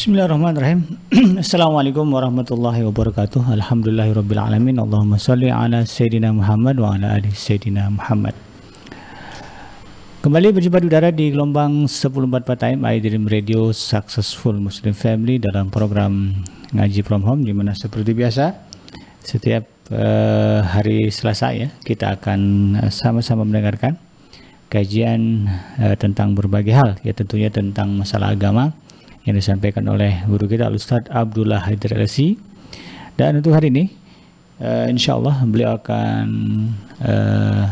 Bismillahirrahmanirrahim. Assalamualaikum warahmatullahi wabarakatuh. Alhamdulillahirabbil alamin. Allahumma shalli ala sayidina Muhammad wa ala ali sayidina Muhammad. Kembali berjumpa di udara di gelombang 1044 time iDream Radio Successful Muslim Family dalam program Ngaji From Home di mana seperti biasa setiap uh, hari Selasa ya kita akan uh, sama-sama mendengarkan kajian uh, tentang berbagai hal ya tentunya tentang masalah agama yang disampaikan oleh guru kita Ustaz Abdullah Haidar LC dan untuk hari ini uh, insya Allah beliau akan uh,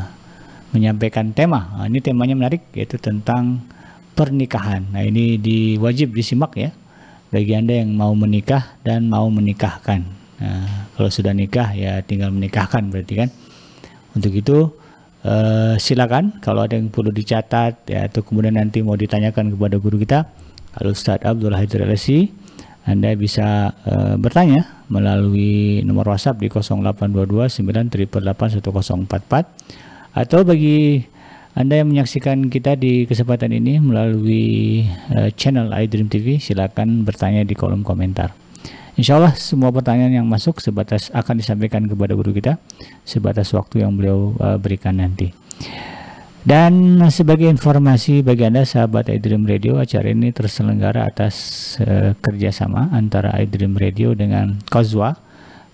menyampaikan tema. Nah, ini temanya menarik yaitu tentang pernikahan. Nah, ini diwajib disimak ya bagi Anda yang mau menikah dan mau menikahkan. Nah, kalau sudah nikah ya tinggal menikahkan berarti kan. Untuk itu eh, silakan kalau ada yang perlu dicatat ya atau kemudian nanti mau ditanyakan kepada guru kita Al Ustaz Abdul Haidar Alasi anda bisa uh, bertanya melalui nomor WhatsApp di 0822 988 1044 atau bagi anda yang menyaksikan kita di kesempatan ini melalui uh, channel iDream TV, silakan bertanya di kolom komentar. Insya Allah semua pertanyaan yang masuk sebatas akan disampaikan kepada guru kita sebatas waktu yang beliau uh, berikan nanti. Dan sebagai informasi bagi Anda sahabat iDream Radio, acara ini terselenggara atas uh, kerjasama antara iDream Radio dengan Kozwa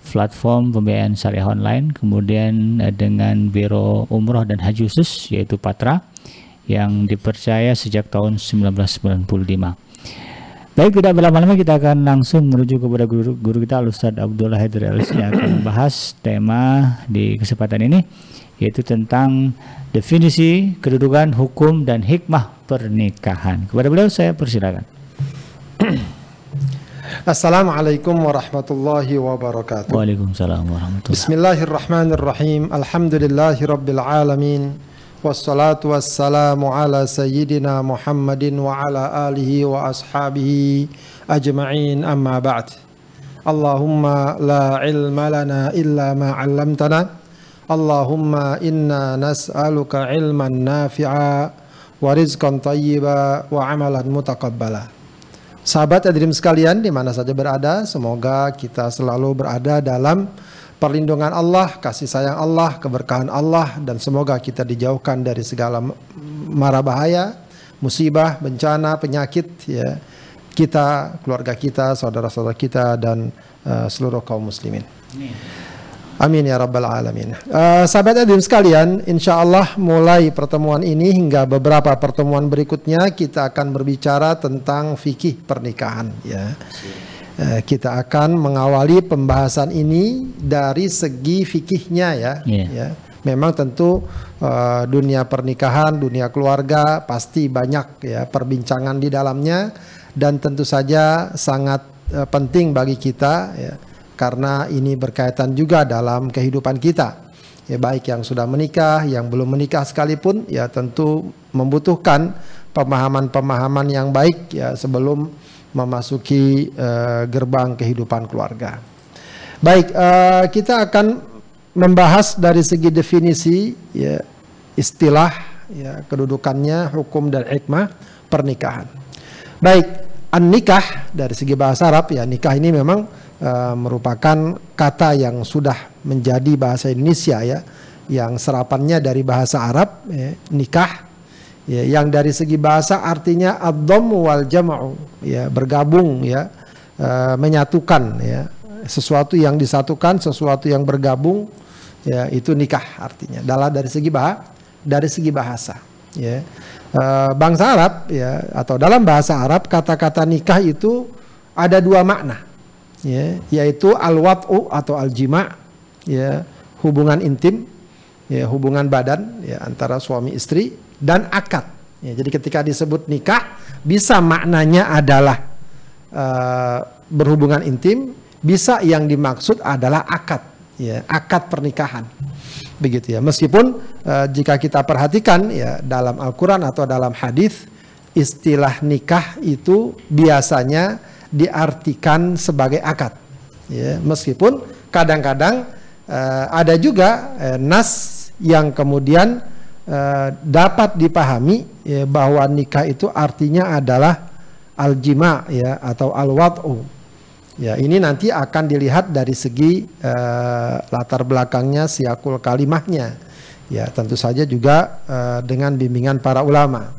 platform pembiayaan syariah online, kemudian uh, dengan Biro Umroh dan Haji Khusus yaitu Patra yang dipercaya sejak tahun 1995. Baik, tidak berlama-lama kita akan langsung menuju kepada guru, guru kita Ustaz Abdullah Haidar yang akan membahas tema di kesempatan ini yaitu tentang definisi, kedudukan, hukum dan hikmah pernikahan. Kepada beliau saya persilakan. Assalamualaikum warahmatullahi wabarakatuh. Waalaikumsalam warahmatullahi Bismillahirrahmanirrahim. Alhamdulillahi rabbil alamin. Wassalatu wassalamu ala sayyidina Muhammadin wa ala alihi wa ashabihi ajma'in amma ba'd. Allahumma la ilma lana illa ma 'allamtana. Allahumma inna nas'aluka ilman nafi'a wa rizqan tayyiba wa amalan mutaqabbala. Sahabat Adrim sekalian di mana saja berada, semoga kita selalu berada dalam perlindungan Allah, kasih sayang Allah, keberkahan Allah dan semoga kita dijauhkan dari segala mara bahaya, musibah, bencana, penyakit ya. Kita, keluarga kita, saudara-saudara kita dan uh, seluruh kaum muslimin. Amin. Amin ya rabbal alamin. Uh, sahabat Adim sekalian, insya Allah mulai pertemuan ini hingga beberapa pertemuan berikutnya kita akan berbicara tentang fikih pernikahan. Ya, uh, kita akan mengawali pembahasan ini dari segi fikihnya ya. Yeah. ya. Memang tentu uh, dunia pernikahan, dunia keluarga pasti banyak ya perbincangan di dalamnya dan tentu saja sangat uh, penting bagi kita ya karena ini berkaitan juga dalam kehidupan kita. Ya baik yang sudah menikah, yang belum menikah sekalipun ya tentu membutuhkan pemahaman-pemahaman yang baik ya sebelum memasuki uh, gerbang kehidupan keluarga. Baik, uh, kita akan membahas dari segi definisi ya istilah ya kedudukannya hukum dan hikmah pernikahan. Baik, an-nikah dari segi bahasa Arab ya nikah ini memang uh, merupakan kata yang sudah menjadi bahasa Indonesia ya yang serapannya dari bahasa Arab ya, nikah. Ya, yang dari segi bahasa artinya ad wal jam'u ya bergabung ya uh, menyatukan ya. Sesuatu yang disatukan sesuatu yang bergabung ya itu nikah artinya. Dalam dari segi bah dari segi bahasa ya. Uh, bangsa Arab ya atau dalam bahasa Arab kata-kata nikah itu ada dua makna ya yaitu al-wat'u atau al-jima ya hubungan intim ya hubungan badan ya antara suami istri dan akad. Ya jadi ketika disebut nikah bisa maknanya adalah uh, berhubungan intim bisa yang dimaksud adalah akad ya akad pernikahan. Begitu ya. Meskipun uh, jika kita perhatikan ya dalam Al-Qur'an atau dalam hadis istilah nikah itu biasanya diartikan sebagai akad. Ya, meskipun kadang-kadang uh, ada juga uh, nas yang kemudian uh, dapat dipahami ya, bahwa nikah itu artinya adalah al-jima ya atau al-wad'u. Ya, ini nanti akan dilihat dari segi uh, latar belakangnya siakul kalimahnya. Ya, tentu saja juga uh, dengan bimbingan para ulama.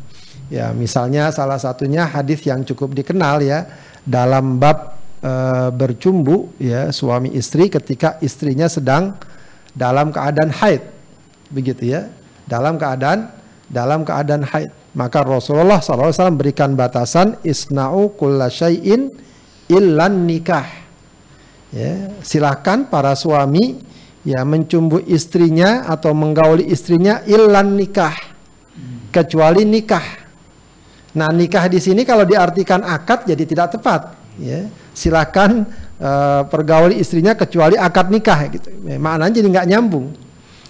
Ya, misalnya salah satunya hadis yang cukup dikenal ya dalam bab uh, bercumbu ya suami istri ketika istrinya sedang dalam keadaan haid. Begitu ya. Dalam keadaan dalam keadaan haid. Maka Rasulullah SAW berikan batasan isna'u kulla syai'in illan nikah. Ya, silakan para suami ya mencumbu istrinya atau menggauli istrinya illan nikah. Kecuali nikah. Nah, nikah di sini kalau diartikan akad jadi tidak tepat, ya. Silakan uh, pergauli istrinya kecuali akad nikah gitu. Ya, maknanya jadi nggak nyambung.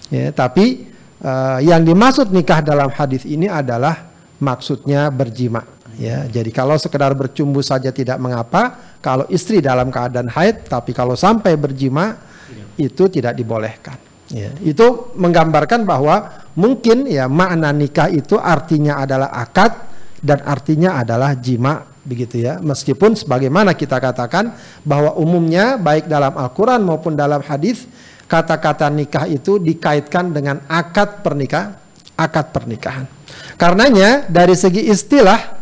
Ya, tapi uh, yang dimaksud nikah dalam hadis ini adalah maksudnya berjima ya jadi kalau sekedar bercumbu saja tidak mengapa kalau istri dalam keadaan haid tapi kalau sampai berjima itu tidak dibolehkan ya itu menggambarkan bahwa mungkin ya makna nikah itu artinya adalah akad dan artinya adalah jima begitu ya. Meskipun sebagaimana kita katakan bahwa umumnya baik dalam Al-Qur'an maupun dalam hadis kata-kata nikah itu dikaitkan dengan akad pernikahan akad pernikahan. Karenanya dari segi istilah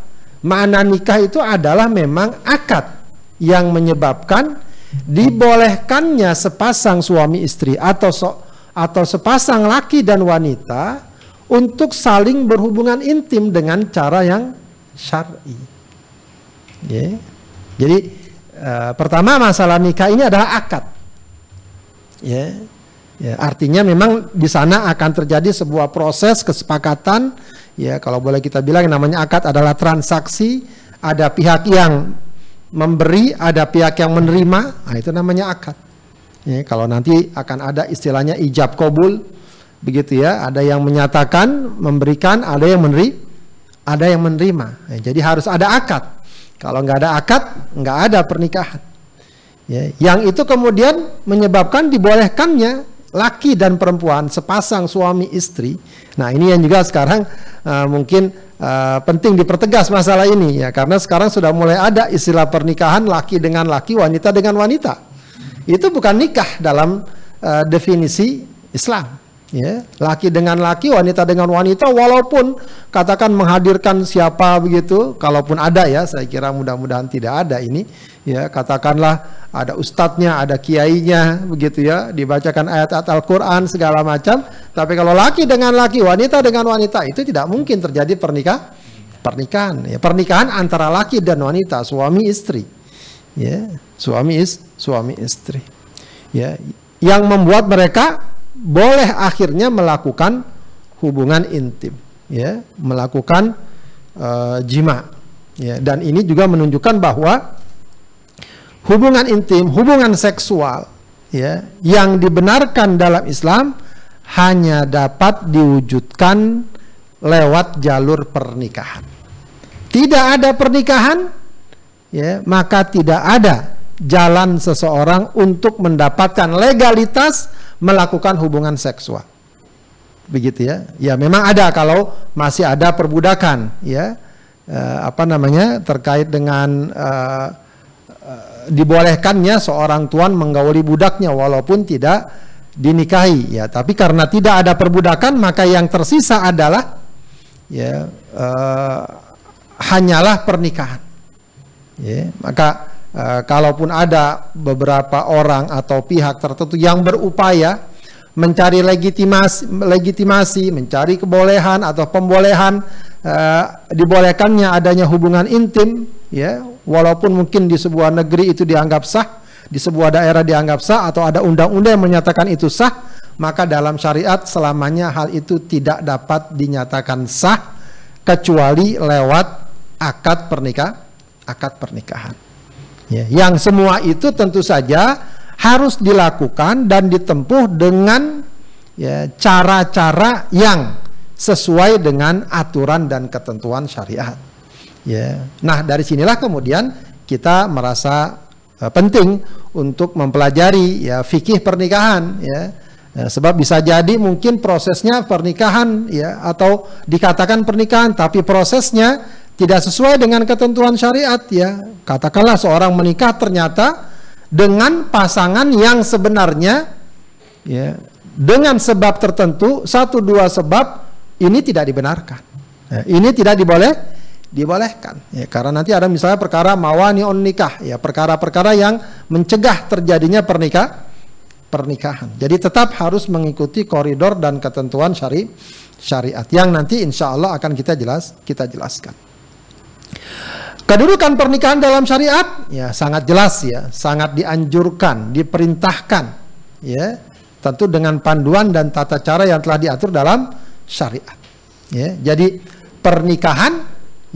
Makna nikah itu adalah memang akad yang menyebabkan dibolehkannya sepasang suami istri atau so, atau sepasang laki dan wanita untuk saling berhubungan intim dengan cara yang syar'i. Yeah. Jadi uh, pertama masalah nikah ini adalah akad. Ya. Ya, artinya memang di sana akan terjadi sebuah proses kesepakatan Ya, kalau boleh kita bilang namanya akad adalah transaksi, ada pihak yang memberi, ada pihak yang menerima, nah itu namanya akad. Ya, kalau nanti akan ada istilahnya ijab kabul, begitu ya, ada yang menyatakan memberikan, ada yang meneri, ada yang menerima. Ya, jadi harus ada akad. Kalau nggak ada akad, nggak ada pernikahan. Ya, yang itu kemudian menyebabkan dibolehkannya laki dan perempuan sepasang suami istri. Nah ini yang juga sekarang uh, mungkin uh, penting dipertegas masalah ini ya karena sekarang sudah mulai ada istilah pernikahan laki dengan laki, wanita dengan wanita. Itu bukan nikah dalam uh, definisi Islam. Ya, laki dengan laki, wanita dengan wanita, walaupun katakan menghadirkan siapa begitu, kalaupun ada ya, saya kira mudah-mudahan tidak ada ini. Ya, katakanlah ada ustadznya, ada kiainya, begitu ya, dibacakan ayat-ayat Al-Quran segala macam. Tapi kalau laki dengan laki, wanita dengan wanita, itu tidak mungkin terjadi pernikah, pernikahan. Ya, pernikahan antara laki dan wanita, suami istri. Ya, suami is, suami istri. Ya, yang membuat mereka boleh akhirnya melakukan hubungan intim ya melakukan uh, jima ya. Dan ini juga menunjukkan bahwa hubungan intim hubungan seksual ya yang dibenarkan dalam Islam hanya dapat diwujudkan lewat jalur pernikahan. Tidak ada pernikahan ya maka tidak ada jalan seseorang untuk mendapatkan legalitas melakukan hubungan seksual. Begitu ya. Ya memang ada kalau masih ada perbudakan ya. Uh, apa namanya terkait dengan uh, uh, dibolehkannya seorang tuan menggauli budaknya walaupun tidak dinikahi ya tapi karena tidak ada perbudakan maka yang tersisa adalah ya uh, hanyalah pernikahan ya maka uh, kalaupun ada beberapa orang atau pihak tertentu yang berupaya mencari legitimasi, legitimasi, mencari kebolehan atau pembolehan uh, dibolehkannya adanya hubungan intim, ya, walaupun mungkin di sebuah negeri itu dianggap sah, di sebuah daerah dianggap sah atau ada undang-undang yang menyatakan itu sah, maka dalam syariat selamanya hal itu tidak dapat dinyatakan sah kecuali lewat akad pernikah, akad pernikahan. Ya, yang semua itu tentu saja harus dilakukan dan ditempuh dengan ya, cara-cara yang sesuai dengan aturan dan ketentuan syariat. Ya. Nah, dari sinilah kemudian kita merasa uh, penting untuk mempelajari ya fikih pernikahan ya. Ya, sebab bisa jadi mungkin prosesnya pernikahan ya atau dikatakan pernikahan tapi prosesnya tidak sesuai dengan ketentuan syariat ya. Katakanlah seorang menikah ternyata dengan pasangan yang sebenarnya ya dengan sebab tertentu satu dua sebab ini tidak dibenarkan. Ya, ini tidak diboleh dibolehkan ya karena nanti ada misalnya perkara mawani on nikah ya perkara-perkara yang mencegah terjadinya pernikah pernikahan. Jadi tetap harus mengikuti koridor dan ketentuan syari syariat yang nanti insya Allah akan kita jelas kita jelaskan. Kedudukan pernikahan dalam syariat ya sangat jelas ya, sangat dianjurkan, diperintahkan ya, tentu dengan panduan dan tata cara yang telah diatur dalam syariat. Ya, jadi pernikahan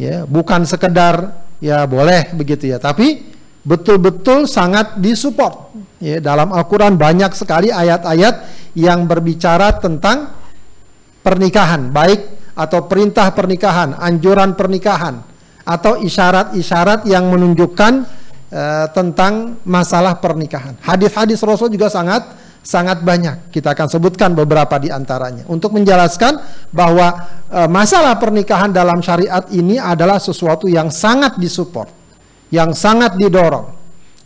ya bukan sekedar ya boleh begitu ya, tapi betul-betul sangat disupport. Ya, dalam Al-Quran banyak sekali ayat-ayat yang berbicara tentang pernikahan, baik atau perintah pernikahan, anjuran pernikahan, atau isyarat-isyarat yang menunjukkan uh, tentang masalah pernikahan. Hadis-hadis Rasul juga sangat sangat banyak. Kita akan sebutkan beberapa di antaranya untuk menjelaskan bahwa uh, masalah pernikahan dalam syariat ini adalah sesuatu yang sangat disupport yang sangat didorong.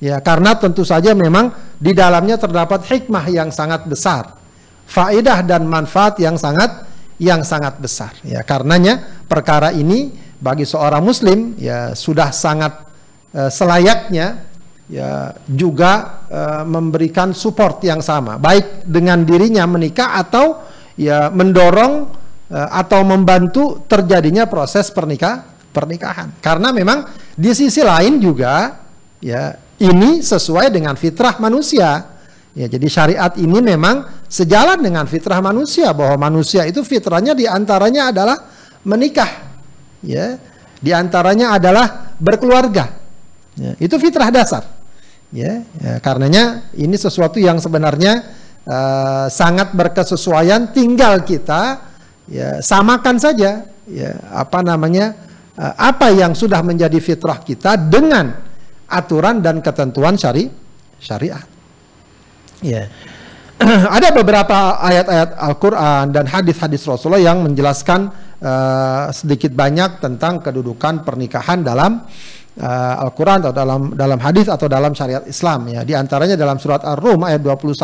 Ya, karena tentu saja memang di dalamnya terdapat hikmah yang sangat besar. Faedah dan manfaat yang sangat yang sangat besar. Ya, karenanya perkara ini bagi seorang muslim ya sudah sangat uh, selayaknya ya juga uh, memberikan support yang sama, baik dengan dirinya menikah atau ya mendorong uh, atau membantu terjadinya proses pernikah pernikahan. Karena memang di sisi lain juga ya ini sesuai dengan fitrah manusia. Ya, jadi syariat ini memang sejalan dengan fitrah manusia bahwa manusia itu fitrahnya di antaranya adalah menikah. Ya, di antaranya adalah berkeluarga. Ya, itu fitrah dasar. Ya, ya, karenanya ini sesuatu yang sebenarnya uh, sangat berkesesuaian. Tinggal kita ya samakan saja ya apa namanya Eh, apa yang sudah menjadi fitrah kita dengan aturan dan ketentuan syari syariat. Ya. Ada beberapa ayat-ayat Al-Qur'an dan hadis-hadis Rasulullah yang menjelaskan uh, sedikit banyak tentang kedudukan pernikahan dalam uh, Al-Qur'an atau dalam dalam hadis atau dalam syariat Islam ya. Di antaranya dalam surat Ar-Rum ayat 21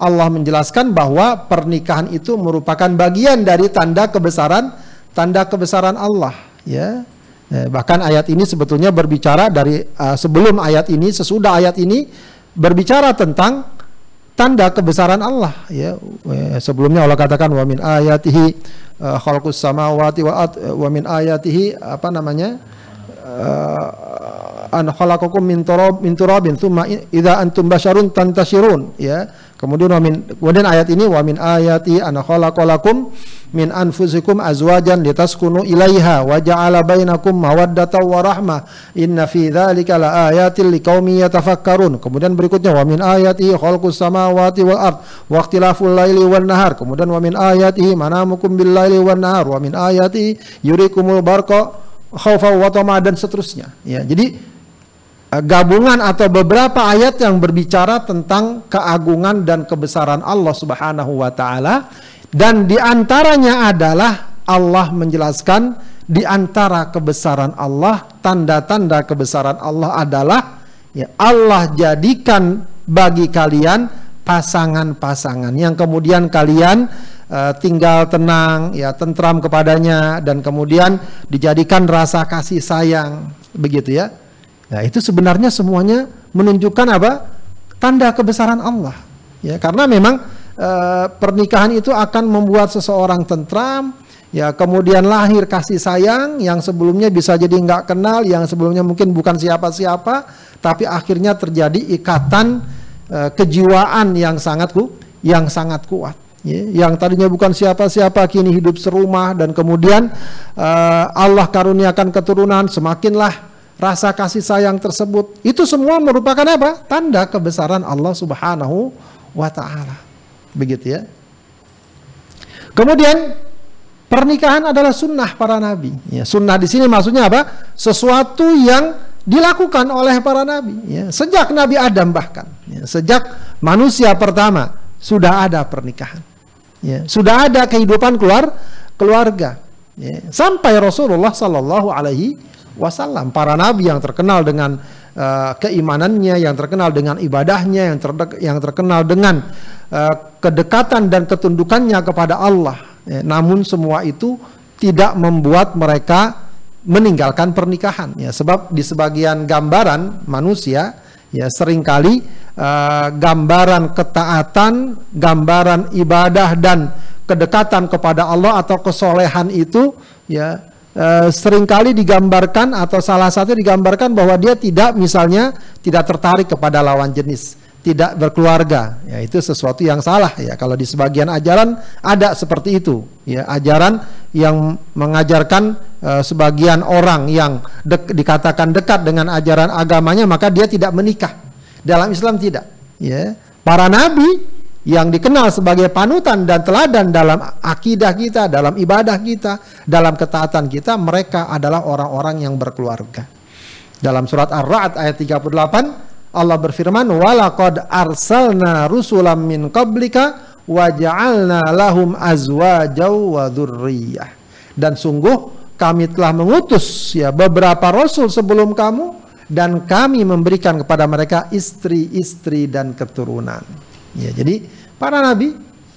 Allah menjelaskan bahwa pernikahan itu merupakan bagian dari tanda kebesaran tanda kebesaran Allah ya eh, bahkan ayat ini sebetulnya berbicara dari uh, sebelum ayat ini sesudah ayat ini berbicara tentang tanda kebesaran Allah ya. Eh, sebelumnya Allah katakan wa min ayatihi uh, khalqus samawati wa, wa min ayatihi apa namanya uh, an khalaqakum min turab min turabin thumma idza antum basyarun tantashirun ya kemudian wa min kemudian ayat ini wa min ayati an khalaqalakum min anfusikum azwajan litaskunu ilaiha wa ja'ala bainakum mawaddatan wa rahmah inna fi dzalika laayatin liqaumin yatafakkarun. Kemudian berikutnya wa min ayati khalqus samawati wal ard wa ikhtilaful laili wan nahar. Kemudian wa min ayati manamukum bil laili wan nahar. Wa min ayati yurikumul barqa khaufa wa dan seterusnya. Ya jadi gabungan atau beberapa ayat yang berbicara tentang keagungan dan kebesaran Allah Subhanahu wa taala dan di antaranya adalah Allah menjelaskan di antara kebesaran Allah, tanda-tanda kebesaran Allah adalah ya Allah jadikan bagi kalian pasangan-pasangan yang kemudian kalian uh, tinggal tenang ya tentram kepadanya dan kemudian dijadikan rasa kasih sayang begitu ya. Nah, itu sebenarnya semuanya menunjukkan apa? Tanda kebesaran Allah. Ya, karena memang Eh, pernikahan itu akan membuat seseorang tentram, ya kemudian lahir kasih sayang yang sebelumnya bisa jadi nggak kenal, yang sebelumnya mungkin bukan siapa-siapa, tapi akhirnya terjadi ikatan uh, kejiwaan yang sangat ku, yang sangat kuat. Ya, yang tadinya bukan siapa-siapa kini hidup serumah dan kemudian uh, Allah karuniakan keturunan semakinlah rasa kasih sayang tersebut itu semua merupakan apa? Tanda kebesaran Allah Subhanahu wa taala. Begitu ya. Kemudian pernikahan adalah sunnah para nabi. Ya, sunnah di sini maksudnya apa? Sesuatu yang dilakukan oleh para nabi. Ya, sejak Nabi Adam bahkan, ya, sejak manusia pertama sudah ada pernikahan. Ya, sudah ada kehidupan keluar keluarga. Ya, sampai Rasulullah Sallallahu Alaihi Wasallam, para nabi yang terkenal dengan uh, keimanannya, yang terkenal dengan ibadahnya, yang, terde- yang terkenal dengan uh, kedekatan dan ketundukannya kepada Allah. Ya, namun semua itu tidak membuat mereka meninggalkan pernikahan. Ya, sebab di sebagian gambaran manusia, ya sering kali uh, gambaran ketaatan, gambaran ibadah dan kedekatan kepada Allah atau kesolehan itu ya e, sering kali digambarkan atau salah satu digambarkan bahwa dia tidak misalnya tidak tertarik kepada lawan jenis tidak berkeluarga. Ya itu sesuatu yang salah ya. Kalau di sebagian ajaran ada seperti itu ya. Ajaran yang mengajarkan e, sebagian orang yang dek, dikatakan dekat dengan ajaran agamanya maka dia tidak menikah. Dalam Islam tidak ya. Para nabi yang dikenal sebagai panutan dan teladan dalam akidah kita, dalam ibadah kita, dalam ketaatan kita, mereka adalah orang-orang yang berkeluarga. Dalam surat Ar-Ra'd ayat 38, Allah berfirman, "Walaqad arsalna rusulam min qablika wa ja'alna lahum azwajaw wa dzurriyyah." Dan sungguh kami telah mengutus ya beberapa rasul sebelum kamu dan kami memberikan kepada mereka istri-istri dan keturunan. Ya, jadi para nabi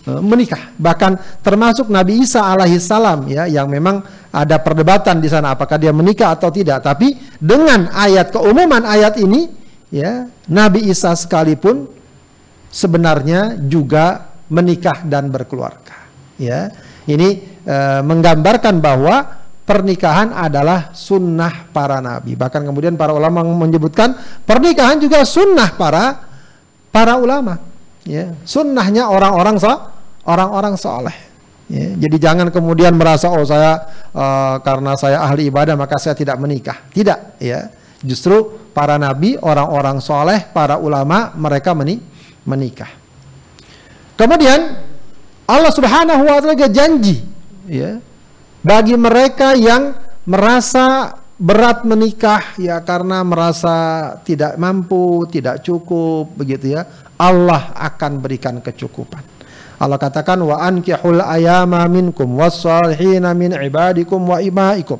e, menikah. Bahkan termasuk Nabi Isa alaihi salam ya yang memang ada perdebatan di sana apakah dia menikah atau tidak. Tapi dengan ayat keumuman ayat ini ya Nabi Isa sekalipun sebenarnya juga menikah dan berkeluarga. Ya. Ini e, menggambarkan bahwa pernikahan adalah sunnah para nabi. Bahkan kemudian para ulama menyebutkan pernikahan juga sunnah para para ulama ya. Sunnahnya orang-orang so orang-orang soleh. Ya, jadi jangan kemudian merasa oh saya uh, karena saya ahli ibadah maka saya tidak menikah. Tidak ya. Justru para nabi orang-orang soleh para ulama mereka meni menikah. Kemudian Allah subhanahu wa taala janji ya bagi mereka yang merasa berat menikah ya karena merasa tidak mampu, tidak cukup begitu ya. Allah akan berikan kecukupan. Allah katakan wa ankihul ayama minkum wassalihina min ibadikum wa imaikum.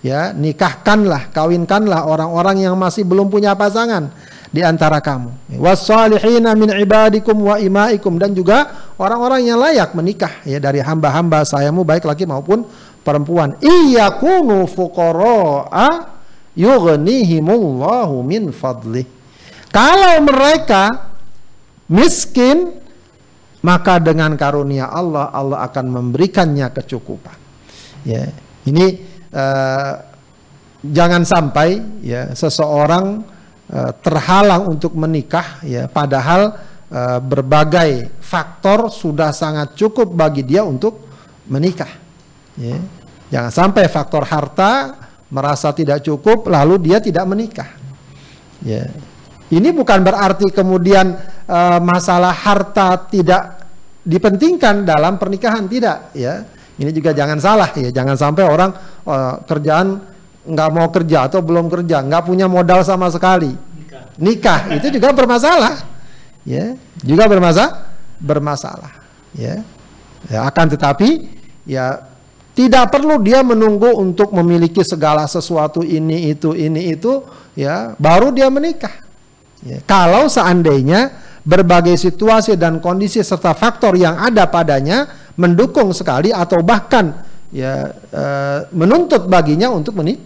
Ya, nikahkanlah, kawinkanlah orang-orang yang masih belum punya pasangan di antara kamu. Wassalihina min ibadikum wa imaikum dan juga orang-orang yang layak menikah ya dari hamba-hamba sayamu baik laki maupun perempuan. Iyakunu fuqara'a yughnihimullahu min fadlih. Kalau mereka miskin, maka dengan karunia Allah Allah akan memberikannya kecukupan. Ya, ini uh, jangan sampai ya seseorang uh, terhalang untuk menikah ya padahal uh, berbagai faktor sudah sangat cukup bagi dia untuk menikah. Ya. Jangan sampai faktor harta merasa tidak cukup lalu dia tidak menikah. Ya. Ini bukan berarti kemudian uh, masalah harta tidak dipentingkan dalam pernikahan tidak ya. Ini juga jangan salah ya, jangan sampai orang uh, kerjaan nggak mau kerja atau belum kerja, nggak punya modal sama sekali. Nikah, Nikah itu juga bermasalah. Ya, juga bermasalah, bermasalah. Ya. ya akan tetapi ya tidak perlu dia menunggu untuk memiliki segala sesuatu ini itu ini itu ya baru dia menikah. Ya, kalau seandainya berbagai situasi dan kondisi serta faktor yang ada padanya mendukung sekali atau bahkan ya e, menuntut baginya untuk menik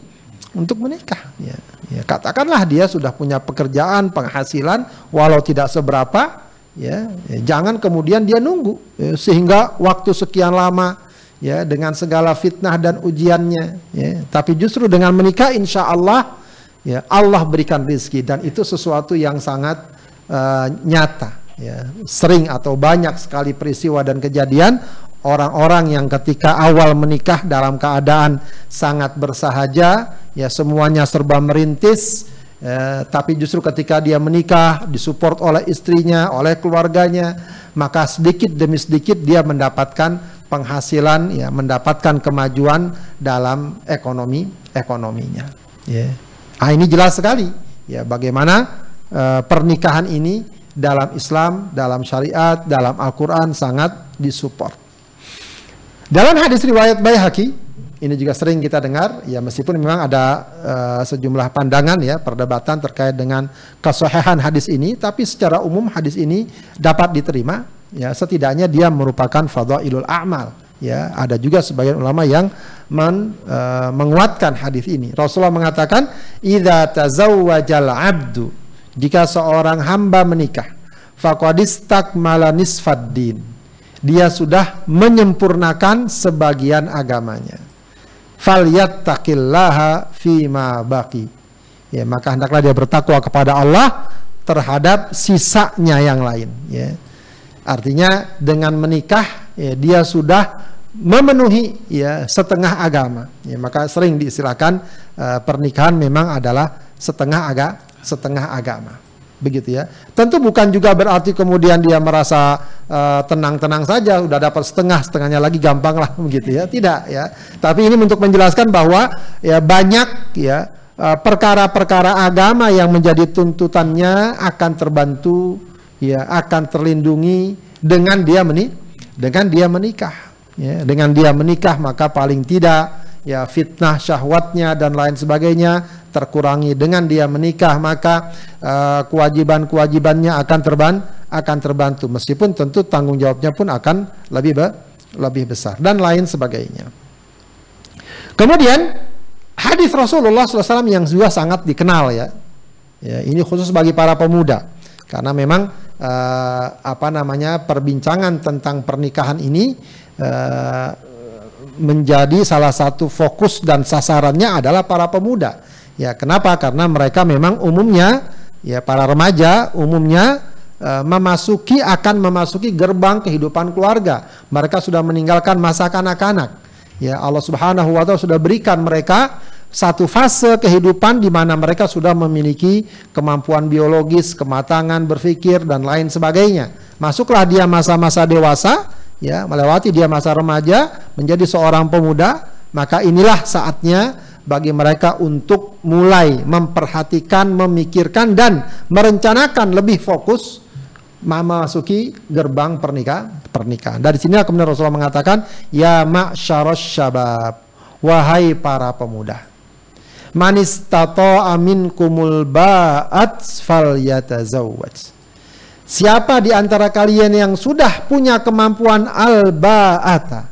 untuk menikah. Ya, ya, katakanlah dia sudah punya pekerjaan, penghasilan, walau tidak seberapa, ya, ya jangan kemudian dia nunggu ya, sehingga waktu sekian lama ya dengan segala fitnah dan ujiannya. Ya, tapi justru dengan menikah, insya Allah ya Allah berikan rizki dan itu sesuatu yang sangat uh, nyata ya. Sering atau banyak sekali peristiwa dan kejadian orang-orang yang ketika awal menikah dalam keadaan sangat bersahaja ya semuanya serba merintis ya, tapi justru ketika dia menikah disupport oleh istrinya oleh keluarganya maka sedikit demi sedikit dia mendapatkan penghasilan ya mendapatkan kemajuan dalam ekonomi ekonominya ya Ah ini jelas sekali ya bagaimana uh, pernikahan ini dalam Islam, dalam syariat, dalam Al-Qur'an sangat disupport. Dalam hadis riwayat Baihaqi ini juga sering kita dengar ya meskipun memang ada uh, sejumlah pandangan ya perdebatan terkait dengan kesahihan hadis ini tapi secara umum hadis ini dapat diterima ya setidaknya dia merupakan fadhailul a'mal ya ada juga sebagian ulama yang men, uh, menguatkan hadis ini Rasulullah mengatakan idza tazawwajal abdu jika seorang hamba menikah faqadistakmala nisfaddin dia sudah menyempurnakan sebagian agamanya falyattaqillaha fima baqi. Ya, maka hendaklah dia bertakwa kepada Allah terhadap sisanya yang lain, ya. Artinya dengan menikah ya, dia sudah memenuhi ya setengah agama. Ya, maka sering diistilahkan uh, pernikahan memang adalah setengah aga setengah agama begitu ya. Tentu bukan juga berarti kemudian dia merasa eh, tenang-tenang saja, sudah dapat setengah, setengahnya lagi gampang lah begitu ya. Tidak ya. Tapi ini untuk menjelaskan bahwa ya banyak ya eh, perkara-perkara agama yang menjadi tuntutannya akan terbantu ya akan terlindungi dengan dia menik dengan dia menikah ya dengan dia menikah maka paling tidak ya fitnah syahwatnya dan lain sebagainya terkurangi dengan dia menikah maka uh, kewajiban-kewajibannya akan terban akan terbantu meskipun tentu tanggung jawabnya pun akan lebih be lebih besar dan lain sebagainya. Kemudian hadis Rasulullah SAW yang juga sangat dikenal ya. ya ini khusus bagi para pemuda karena memang uh, apa namanya perbincangan tentang pernikahan ini uh, menjadi salah satu fokus dan sasarannya adalah para pemuda Ya, kenapa? Karena mereka memang umumnya ya para remaja umumnya uh, memasuki akan memasuki gerbang kehidupan keluarga. Mereka sudah meninggalkan masa kanak-kanak. Ya, Allah Subhanahu wa taala sudah berikan mereka satu fase kehidupan di mana mereka sudah memiliki kemampuan biologis, kematangan berpikir dan lain sebagainya. Masuklah dia masa-masa dewasa, ya, melewati dia masa remaja, menjadi seorang pemuda, maka inilah saatnya bagi mereka untuk mulai memperhatikan, memikirkan dan merencanakan lebih fokus memasuki gerbang pernikahan. pernikahan. Dari sini kemudian Rasulullah mengatakan, "Ya ma'syaras syabab, wahai para pemuda, man istata'a minkumul ba'at falyatazawwaj." Siapa di antara kalian yang sudah punya kemampuan al-ba'ata?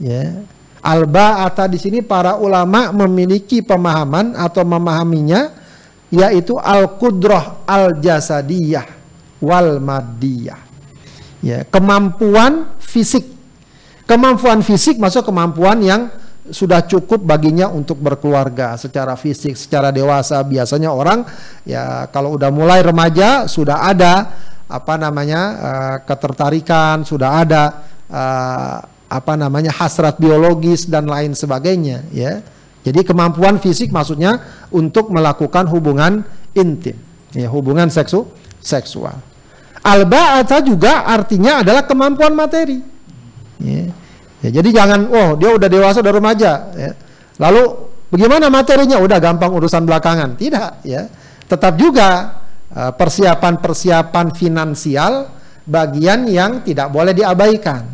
Ya, Al-ba'ata di sini para ulama memiliki pemahaman atau memahaminya yaitu al-qudrah al-jasadiyah wal madiyah. Ya, kemampuan fisik. Kemampuan fisik maksud kemampuan yang sudah cukup baginya untuk berkeluarga secara fisik, secara dewasa. Biasanya orang ya kalau udah mulai remaja sudah ada apa namanya uh, ketertarikan, sudah ada uh, apa namanya hasrat biologis dan lain sebagainya ya. Jadi kemampuan fisik maksudnya untuk melakukan hubungan intim, ya, hubungan seksu seksual. Al-ba'ata juga artinya adalah kemampuan materi. Ya. Ya, jadi jangan, oh dia udah dewasa, udah remaja. Ya. Lalu bagaimana materinya? Udah gampang urusan belakangan. Tidak, ya. Tetap juga eh, persiapan-persiapan finansial bagian yang tidak boleh diabaikan.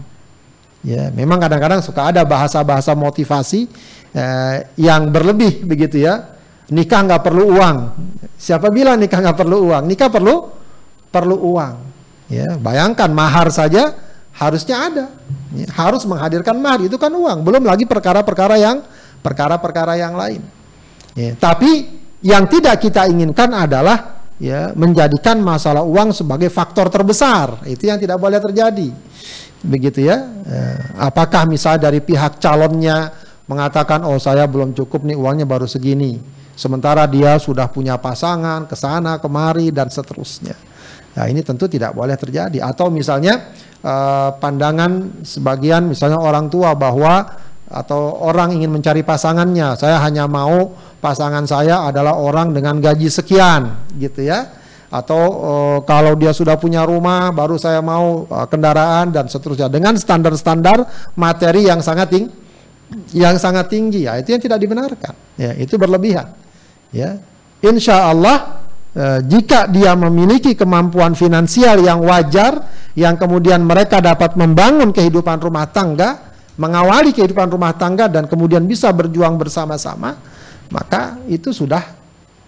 Ya, memang kadang-kadang suka ada bahasa-bahasa motivasi eh, yang berlebih begitu ya. Nikah nggak perlu uang. Siapa bilang nikah nggak perlu uang? Nikah perlu perlu uang. Ya, bayangkan mahar saja harusnya ada. Ya, harus menghadirkan mahar itu kan uang. Belum lagi perkara-perkara yang perkara-perkara yang lain. Ya, tapi yang tidak kita inginkan adalah ya menjadikan masalah uang sebagai faktor terbesar. Itu yang tidak boleh terjadi begitu ya. Eh, apakah misalnya dari pihak calonnya mengatakan oh saya belum cukup nih uangnya baru segini, sementara dia sudah punya pasangan ke sana kemari dan seterusnya. Nah ini tentu tidak boleh terjadi. Atau misalnya uh, pandangan sebagian misalnya orang tua bahwa atau orang ingin mencari pasangannya, saya hanya mau pasangan saya adalah orang dengan gaji sekian, gitu ya. Atau uh, kalau dia sudah punya rumah baru saya mau uh, kendaraan dan seterusnya. Dengan standar-standar materi yang sangat tinggi yang sangat tinggi. Ya itu yang tidak dibenarkan. Ya itu berlebihan. Ya. Insya Allah uh, jika dia memiliki kemampuan finansial yang wajar yang kemudian mereka dapat membangun kehidupan rumah tangga mengawali kehidupan rumah tangga dan kemudian bisa berjuang bersama-sama, maka itu sudah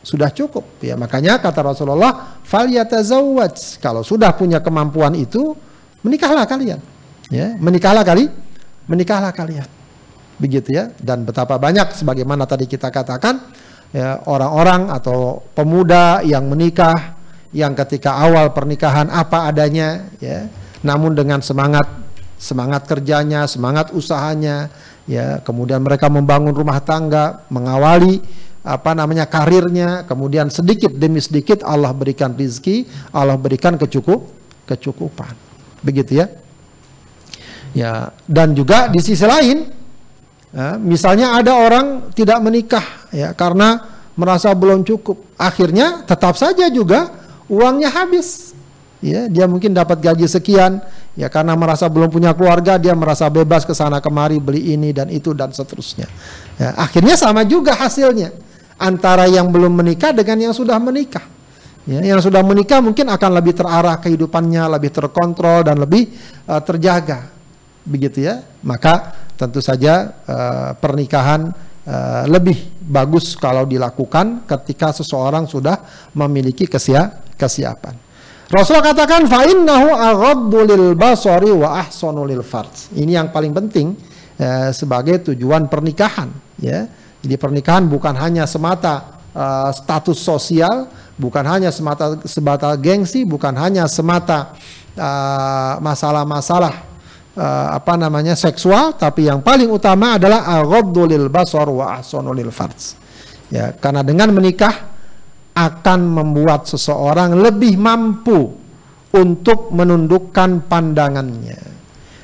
sudah cukup ya. Makanya kata Rasulullah, "Fal yatazawwaj." Kalau sudah punya kemampuan itu, menikahlah kalian. Ya, menikahlah kali, menikahlah kalian. Begitu ya. Dan betapa banyak sebagaimana tadi kita katakan ya orang-orang atau pemuda yang menikah yang ketika awal pernikahan apa adanya ya, namun dengan semangat semangat kerjanya, semangat usahanya, ya, kemudian mereka membangun rumah tangga, mengawali apa namanya karirnya, kemudian sedikit demi sedikit Allah berikan rizki, Allah berikan kecukup kecukupan, begitu ya. Ya, dan juga di sisi lain, ya, misalnya ada orang tidak menikah, ya, karena merasa belum cukup, akhirnya tetap saja juga uangnya habis, ya dia mungkin dapat gaji sekian ya karena merasa belum punya keluarga dia merasa bebas ke sana kemari beli ini dan itu dan seterusnya. Ya, akhirnya sama juga hasilnya antara yang belum menikah dengan yang sudah menikah. Ya, yang sudah menikah mungkin akan lebih terarah kehidupannya lebih terkontrol dan lebih uh, terjaga begitu ya maka tentu saja uh, pernikahan uh, lebih bagus kalau dilakukan ketika seseorang sudah memiliki kesia kesiapan Rasulullah katakan fa innahu aghaddu lil basari wa ahsanu lil farj. Ini yang paling penting eh, sebagai tujuan pernikahan ya. Jadi pernikahan bukan hanya semata uh, status sosial, bukan hanya semata sebatas gengsi, bukan hanya semata uh, masalah-masalah uh, apa namanya seksual, tapi yang paling utama adalah aghaddu lil basar wa ahsanu lil farj. Ya, karena dengan menikah akan membuat seseorang lebih mampu untuk menundukkan pandangannya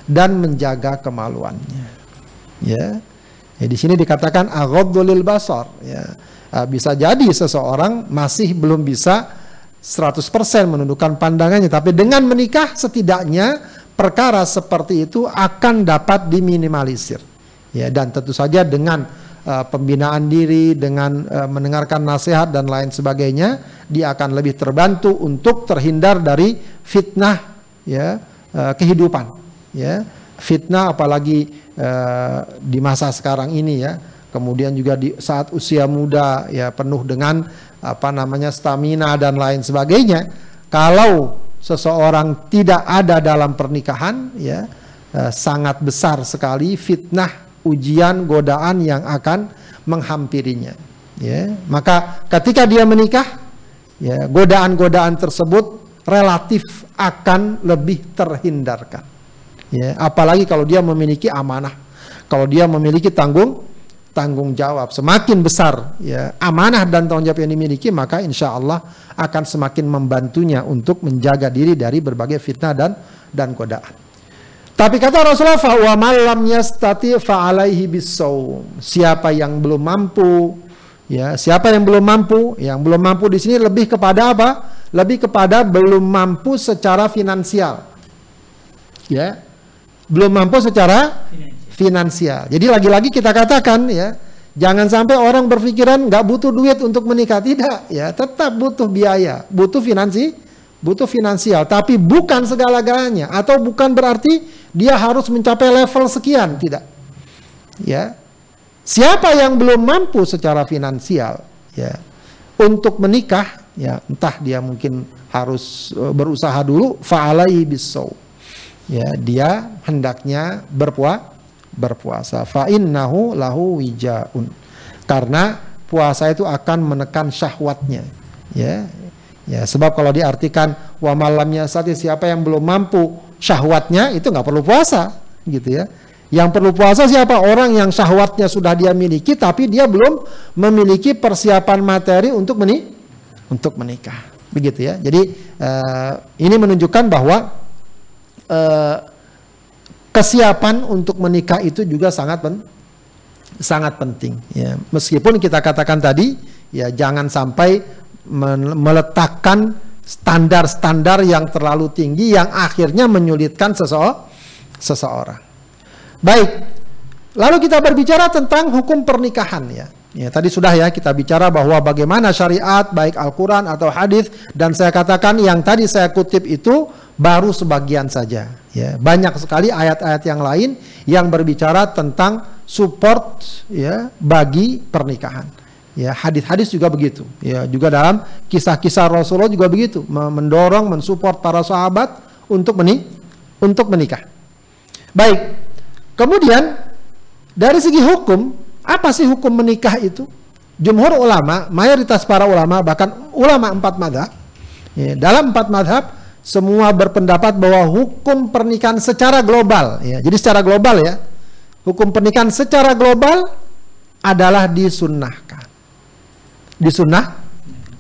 dan menjaga kemaluannya. Ya. ya di sini dikatakan aghadzulil basar ya. Ah, bisa jadi seseorang masih belum bisa 100% menundukkan pandangannya tapi dengan menikah setidaknya perkara seperti itu akan dapat diminimalisir. Ya dan tentu saja dengan uh, pembinaan diri, dengan uh, mendengarkan nasihat dan lain sebagainya, dia akan lebih terbantu untuk terhindar dari fitnah ya uh, kehidupan, ya fitnah apalagi uh, di masa sekarang ini ya. Kemudian juga di saat usia muda ya penuh dengan apa namanya stamina dan lain sebagainya. Kalau seseorang tidak ada dalam pernikahan ya uh, sangat besar sekali fitnah ujian godaan yang akan menghampirinya ya. Maka ketika dia menikah ya godaan-godaan tersebut relatif akan lebih terhindarkan ya. Apalagi kalau dia memiliki amanah kalau dia memiliki tanggung tanggung jawab semakin besar ya amanah dan tanggung jawab yang dimiliki maka insya Allah akan semakin membantunya untuk menjaga diri dari berbagai fitnah dan dan godaan tapi kata Rasulullah fa malam yastati fa alaihi bisawm. Siapa yang belum mampu ya, siapa yang belum mampu? Yang belum mampu di sini lebih kepada apa? Lebih kepada belum mampu secara finansial. Ya. Belum mampu secara finansial. Jadi lagi-lagi kita katakan ya, jangan sampai orang berpikiran nggak butuh duit untuk menikah tidak ya, tetap butuh biaya, butuh finansi butuh finansial, tapi bukan segala-galanya atau bukan berarti dia harus mencapai level sekian, tidak. Ya. Siapa yang belum mampu secara finansial, ya, untuk menikah, ya, entah dia mungkin harus e, berusaha dulu fa'alai bisau. Ya, dia hendaknya berpuasa berpuasa. Fa innahu lahu wijaun. Karena puasa itu akan menekan syahwatnya. Ya, Ya, sebab kalau diartikan wa malamnya saat siapa yang belum mampu syahwatnya itu nggak perlu puasa, gitu ya. Yang perlu puasa siapa? Orang yang syahwatnya sudah dia miliki tapi dia belum memiliki persiapan materi untuk meni untuk menikah. Begitu ya. Jadi uh, ini menunjukkan bahwa uh, kesiapan untuk menikah itu juga sangat pen sangat penting ya. Meskipun kita katakan tadi ya jangan sampai meletakkan standar-standar yang terlalu tinggi yang akhirnya menyulitkan seseorang. Baik, lalu kita berbicara tentang hukum pernikahan ya. Ya, tadi sudah ya kita bicara bahwa bagaimana syariat baik Al-Qur'an atau hadis dan saya katakan yang tadi saya kutip itu baru sebagian saja ya. Banyak sekali ayat-ayat yang lain yang berbicara tentang support ya bagi pernikahan. Ya, hadis-hadis juga begitu. Ya, juga dalam kisah-kisah Rasulullah juga begitu, mendorong, mensupport para sahabat untuk menik untuk menikah. Baik. Kemudian dari segi hukum, apa sih hukum menikah itu? Jumhur ulama, mayoritas para ulama, bahkan ulama empat madhab, ya, dalam empat madhab, semua berpendapat bahwa hukum pernikahan secara global, ya, jadi secara global ya, hukum pernikahan secara global adalah disunnahkan. Disunnah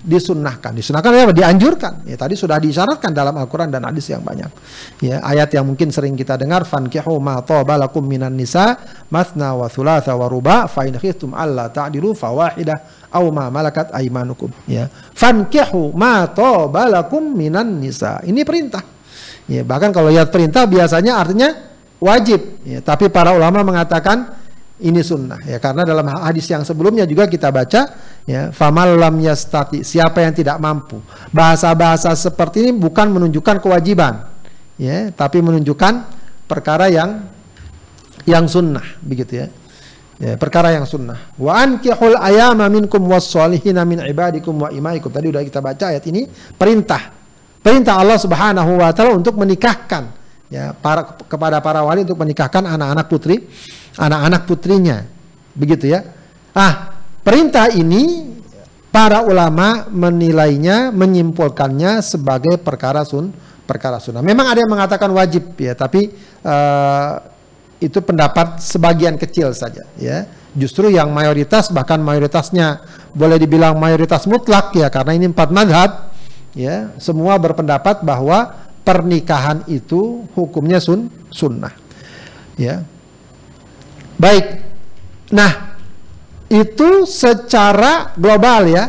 disunnahkan. Disunnahkan ya dianjurkan. Ya tadi sudah disyaratkan dalam Al-Qur'an dan hadis yang banyak. Ya ayat yang mungkin sering kita dengar fankihu ma tabalakum minan nisa mathna wa thulatha wa ruba fa in khiftum alla ta'dilu fawahida aw ma malakat aymanukum. Ya fankihu ma tabalakum minan nisa. Ini perintah. Ya bahkan kalau lihat perintah biasanya artinya wajib. Ya tapi para ulama mengatakan ini sunnah ya. Karena dalam hadis yang sebelumnya juga kita baca ya famal yastati siapa yang tidak mampu. Bahasa-bahasa seperti ini bukan menunjukkan kewajiban ya tapi menunjukkan perkara yang yang sunnah begitu ya. Ya perkara yang sunnah. Wa ankihul ayama minkum wassolihina min ibadikum wa imaikum. Tadi udah kita baca ayat ini perintah. Perintah Allah Subhanahu wa taala untuk menikahkan ya para kepada para wali untuk menikahkan anak-anak putri anak-anak putrinya. Begitu ya. Ah, perintah ini para ulama menilainya, menyimpulkannya sebagai perkara sun, perkara sunnah. Memang ada yang mengatakan wajib ya, tapi uh, itu pendapat sebagian kecil saja ya. Justru yang mayoritas bahkan mayoritasnya boleh dibilang mayoritas mutlak ya karena ini empat madhab ya semua berpendapat bahwa pernikahan itu hukumnya sun sunnah ya Baik. Nah, itu secara global ya.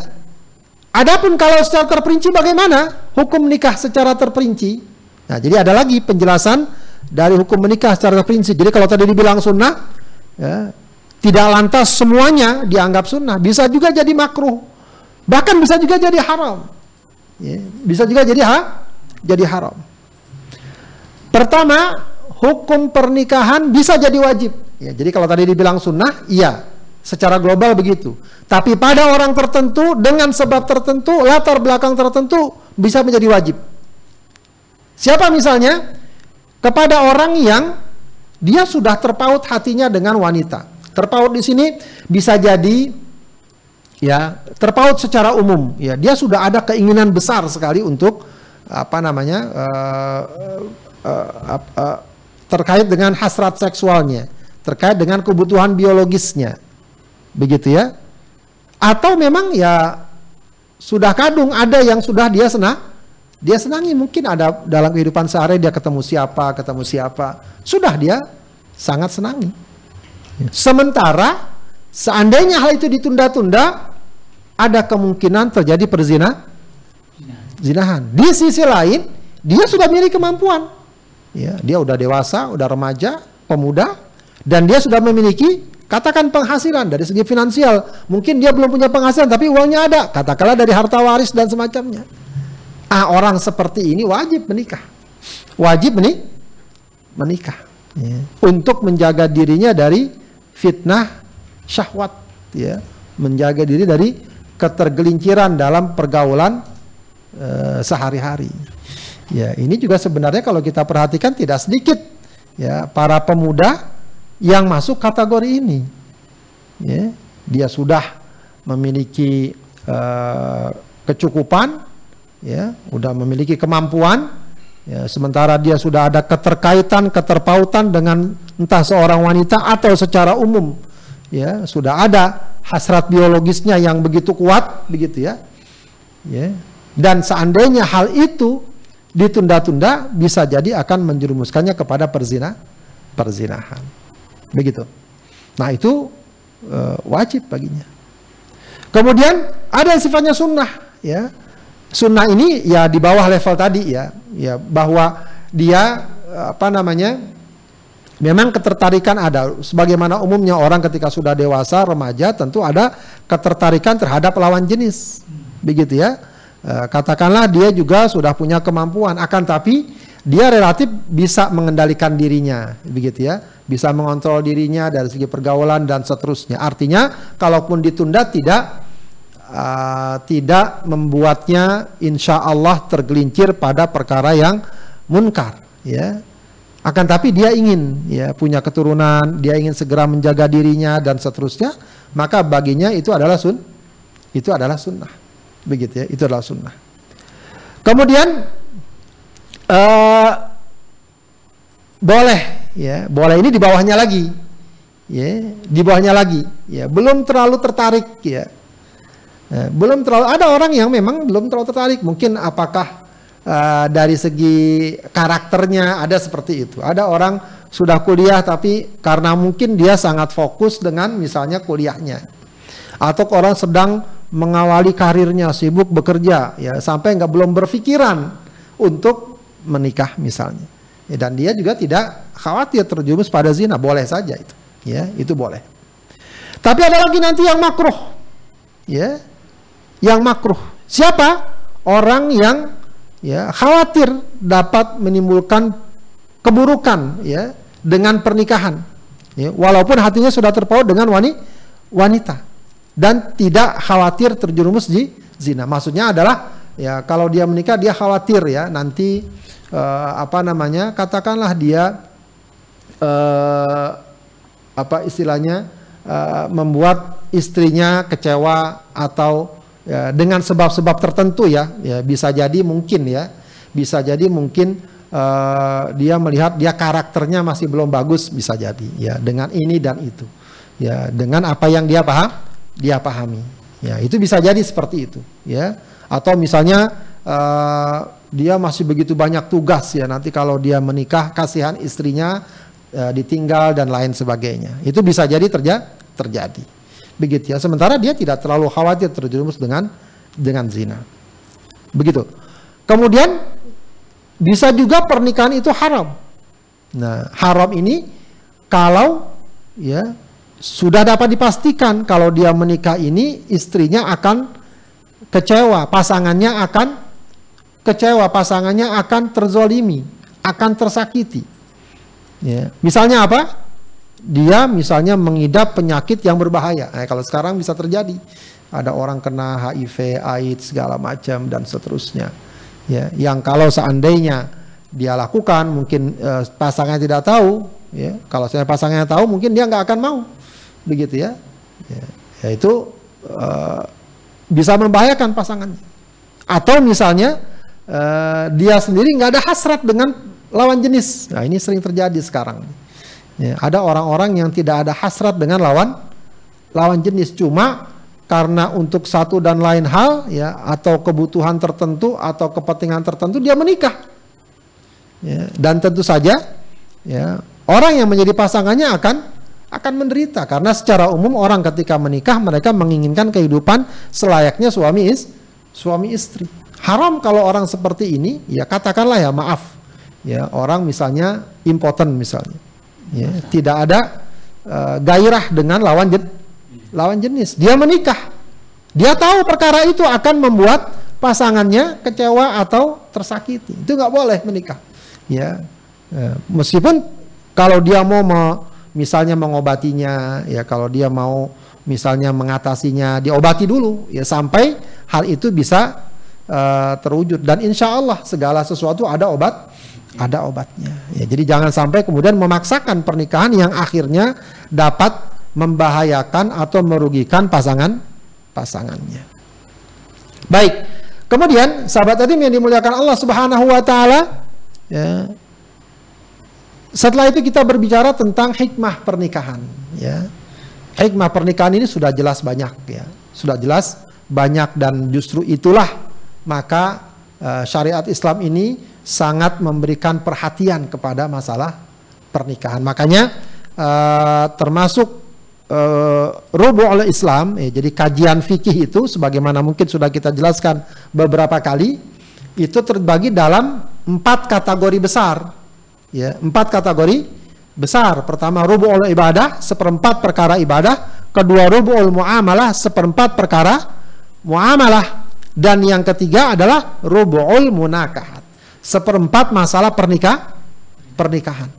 Adapun kalau secara terperinci bagaimana hukum nikah secara terperinci? Nah, jadi ada lagi penjelasan dari hukum menikah secara terperinci. Jadi kalau tadi dibilang sunnah, ya, tidak lantas semuanya dianggap sunnah. Bisa juga jadi makruh. Bahkan bisa juga jadi haram. Ya, bisa juga jadi ha? jadi haram. Pertama, hukum pernikahan bisa jadi wajib. Ya, jadi kalau tadi dibilang sunnah, iya, secara global begitu. Tapi pada orang tertentu dengan sebab tertentu, latar belakang tertentu bisa menjadi wajib. Siapa misalnya? Kepada orang yang dia sudah terpaut hatinya dengan wanita. Terpaut di sini bisa jadi ya terpaut secara umum. Ya dia sudah ada keinginan besar sekali untuk apa namanya uh, uh, uh, uh, terkait dengan hasrat seksualnya terkait dengan kebutuhan biologisnya. Begitu ya. Atau memang ya sudah kadung ada yang sudah dia senang dia senangi mungkin ada dalam kehidupan sehari dia ketemu siapa, ketemu siapa. Sudah dia sangat senangi. Sementara seandainya hal itu ditunda-tunda ada kemungkinan terjadi perzina zinahan. Di sisi lain, dia sudah miliki kemampuan. Ya, dia udah dewasa, udah remaja, pemuda, dan dia sudah memiliki katakan penghasilan dari segi finansial. Mungkin dia belum punya penghasilan tapi uangnya ada. Katakanlah dari harta waris dan semacamnya. Ah orang seperti ini wajib menikah. Wajib menik menikah. Ya. untuk menjaga dirinya dari fitnah syahwat. Ya. Menjaga diri dari ketergelinciran dalam pergaulan uh, sehari-hari. Ya ini juga sebenarnya kalau kita perhatikan tidak sedikit. Ya para pemuda yang masuk kategori ini. Ya, dia sudah memiliki uh, kecukupan, ya, sudah memiliki kemampuan, ya, sementara dia sudah ada keterkaitan, keterpautan dengan entah seorang wanita atau secara umum, ya, sudah ada hasrat biologisnya yang begitu kuat, begitu ya, ya. Dan seandainya hal itu ditunda-tunda, bisa jadi akan menjerumuskannya kepada perzina, perzinahan. Begitu. Nah itu uh, wajib baginya. Kemudian ada yang sifatnya sunnah, ya. Sunnah ini ya di bawah level tadi ya, ya bahwa dia apa namanya Memang ketertarikan ada, sebagaimana umumnya orang ketika sudah dewasa, remaja, tentu ada ketertarikan terhadap lawan jenis, begitu ya. E, katakanlah dia juga sudah punya kemampuan, akan tapi dia relatif bisa mengendalikan dirinya, begitu ya, bisa mengontrol dirinya dari segi pergaulan dan seterusnya. Artinya, kalaupun ditunda tidak uh, tidak membuatnya insya Allah tergelincir pada perkara yang munkar, ya akan tapi dia ingin ya punya keturunan, dia ingin segera menjaga dirinya dan seterusnya, maka baginya itu adalah sun, itu adalah sunnah, begitu ya, itu adalah sunnah. Kemudian uh, boleh ya, boleh ini di bawahnya lagi, ya, di bawahnya lagi, ya, belum terlalu tertarik ya, ya belum terlalu ada orang yang memang belum terlalu tertarik, mungkin apakah uh, dari segi karakternya ada seperti itu. Ada orang sudah kuliah tapi karena mungkin dia sangat fokus dengan misalnya kuliahnya. Atau orang sedang mengawali karirnya, sibuk bekerja ya sampai nggak belum berpikiran untuk menikah misalnya. Ya, dan dia juga tidak khawatir terjumus pada zina, boleh saja itu. Ya, itu boleh. Tapi ada lagi nanti yang makruh. Ya. Yang makruh. Siapa? Orang yang ya khawatir dapat menimbulkan keburukan ya dengan pernikahan ya, walaupun hatinya sudah terpaut dengan wanita dan tidak khawatir terjerumus di zina maksudnya adalah ya kalau dia menikah dia khawatir ya nanti uh, apa namanya katakanlah dia uh, apa istilahnya uh, membuat istrinya kecewa atau ya, dengan sebab-sebab tertentu ya, ya bisa jadi mungkin ya, bisa jadi mungkin uh, dia melihat dia karakternya masih belum bagus bisa jadi ya dengan ini dan itu. Ya dengan apa yang dia paham dia pahami. Ya itu bisa jadi seperti itu ya. Atau misalnya dia masih begitu banyak tugas ya nanti kalau dia menikah kasihan istrinya uh, ditinggal dan lain sebagainya itu bisa jadi terja terjadi Begitu ya. Sementara dia tidak terlalu khawatir terjerumus dengan dengan zina. Begitu. Kemudian bisa juga pernikahan itu haram. Nah, haram ini kalau ya sudah dapat dipastikan kalau dia menikah ini istrinya akan kecewa, pasangannya akan kecewa, pasangannya akan terzolimi, akan tersakiti. Ya. Misalnya apa? dia misalnya mengidap penyakit yang berbahaya. Nah, kalau sekarang bisa terjadi, ada orang kena HIV, AIDS segala macam dan seterusnya. Ya, yang kalau seandainya dia lakukan, mungkin uh, pasangannya tidak tahu. Ya, kalau saya pasangannya tahu, mungkin dia nggak akan mau, begitu ya. Ya, ya itu uh, bisa membahayakan pasangan. Atau misalnya uh, dia sendiri nggak ada hasrat dengan lawan jenis. Nah ini sering terjadi sekarang. Ya, ada orang-orang yang tidak ada hasrat dengan lawan lawan jenis cuma karena untuk satu dan lain hal ya atau kebutuhan tertentu atau kepentingan tertentu dia menikah. Ya, dan tentu saja ya orang yang menjadi pasangannya akan akan menderita karena secara umum orang ketika menikah mereka menginginkan kehidupan selayaknya suami is suami istri. Haram kalau orang seperti ini ya katakanlah ya maaf ya orang misalnya impoten misalnya ya, tidak ada uh, gairah dengan lawan jen lawan jenis. Dia menikah. Dia tahu perkara itu akan membuat pasangannya kecewa atau tersakiti. Itu nggak boleh menikah. Ya, uh, meskipun kalau dia mau me, misalnya mengobatinya, ya kalau dia mau misalnya mengatasinya, diobati dulu, ya sampai hal itu bisa uh, terwujud. Dan insya Allah segala sesuatu ada obat ada obatnya. Ya, jadi jangan sampai kemudian memaksakan pernikahan yang akhirnya dapat membahayakan atau merugikan pasangan pasangannya. Baik. Kemudian sahabat tadi yang dimuliakan Allah Subhanahu wa taala ya. Setelah itu kita berbicara tentang hikmah pernikahan ya. Hikmah pernikahan ini sudah jelas banyak ya. Sudah jelas banyak dan justru itulah maka uh, syariat Islam ini sangat memberikan perhatian kepada masalah pernikahan. Makanya uh, termasuk uh, oleh Islam, eh, jadi kajian fikih itu sebagaimana mungkin sudah kita jelaskan beberapa kali, itu terbagi dalam empat kategori besar, ya empat kategori besar. Pertama rubu'ul ibadah, seperempat perkara ibadah. Kedua rubu'ul muamalah, seperempat perkara muamalah. Dan yang ketiga adalah rubu'ul munakahat. Seperempat masalah pernikah, pernikahan.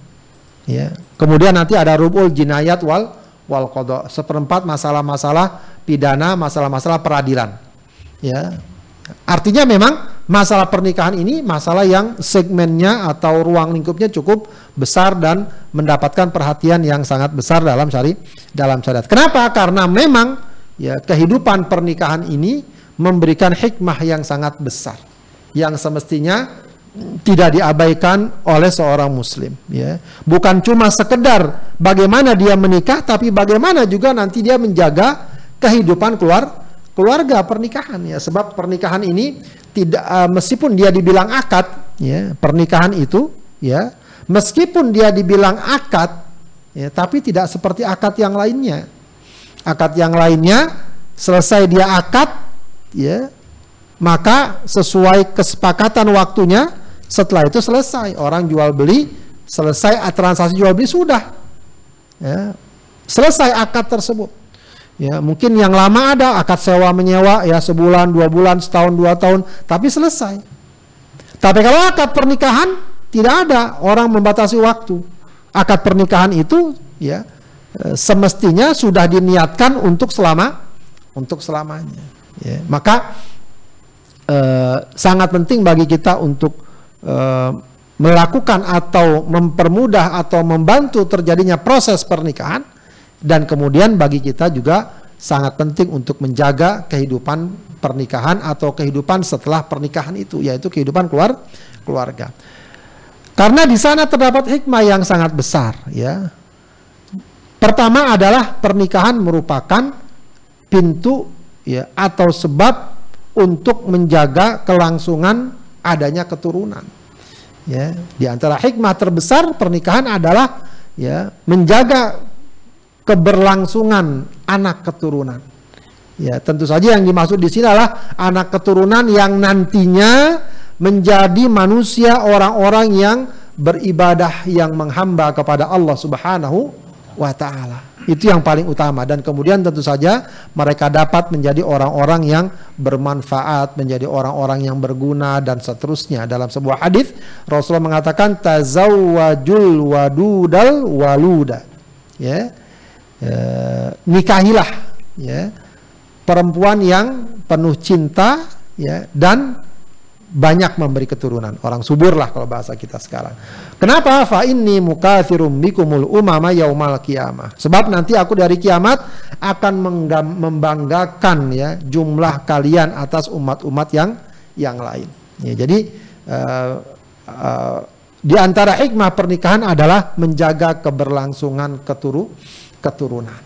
Ya. Kemudian nanti ada rubu'ul jinayat wal wal qada. Seperempat masalah-masalah pidana, masalah-masalah peradilan. Ya. Artinya memang masalah pernikahan ini masalah yang segmennya atau ruang lingkupnya cukup besar dan mendapatkan perhatian yang sangat besar dalam syari dalam syariat. Kenapa? Karena memang ya kehidupan pernikahan ini memberikan hikmah yang sangat besar yang semestinya tidak diabaikan oleh seorang muslim ya. Bukan cuma sekedar bagaimana dia menikah tapi bagaimana juga nanti dia menjaga kehidupan keluar keluarga pernikahan ya. Sebab pernikahan ini tidak uh, meskipun dia dibilang akad ya pernikahan itu ya meskipun dia dibilang akad ya tapi tidak seperti akad yang lainnya. Akad yang lainnya selesai dia akad ya maka sesuai kesepakatan waktunya setelah itu selesai. Orang jual beli selesai transaksi jual beli sudah ya selesai akad tersebut Ya, mungkin yang lama ada akad sewa menyewa ya sebulan, dua bulan, setahun, dua tahun, tapi selesai. Tapi kalau akad pernikahan tidak ada orang membatasi waktu. Akad pernikahan itu ya e, semestinya sudah diniatkan untuk selama untuk selamanya. Ya, maka eh, sangat penting bagi kita untuk eh, melakukan atau mempermudah atau membantu terjadinya proses pernikahan dan kemudian bagi kita juga sangat penting untuk menjaga kehidupan pernikahan atau kehidupan setelah pernikahan itu yaitu kehidupan keluar keluarga. Karena di sana terdapat hikmah yang sangat besar ya. Pertama adalah pernikahan merupakan pintu ya atau sebab untuk menjaga kelangsungan adanya keturunan. Ya, di antara hikmah terbesar pernikahan adalah ya menjaga keberlangsungan anak keturunan. Ya, tentu saja yang dimaksud di sini adalah anak keturunan yang nantinya menjadi manusia orang-orang yang beribadah yang menghamba kepada Allah Subhanahu wa taala. Itu yang paling utama dan kemudian tentu saja mereka dapat menjadi orang-orang yang bermanfaat, menjadi orang-orang yang berguna dan seterusnya. Dalam sebuah hadis Rasulullah mengatakan tazawwajul wadudal waluda. Ya eh, nikahilah ya perempuan yang penuh cinta ya dan banyak memberi keturunan orang subur lah kalau bahasa kita sekarang. Kenapa? Fa inni mukatsirum bikumul umama yaumal kiamah. Sebab nanti aku dari kiamat akan membanggakan ya jumlah kalian atas umat-umat yang yang lain. Ya, jadi uh, uh, di antara hikmah pernikahan adalah menjaga keberlangsungan keturu keturunan.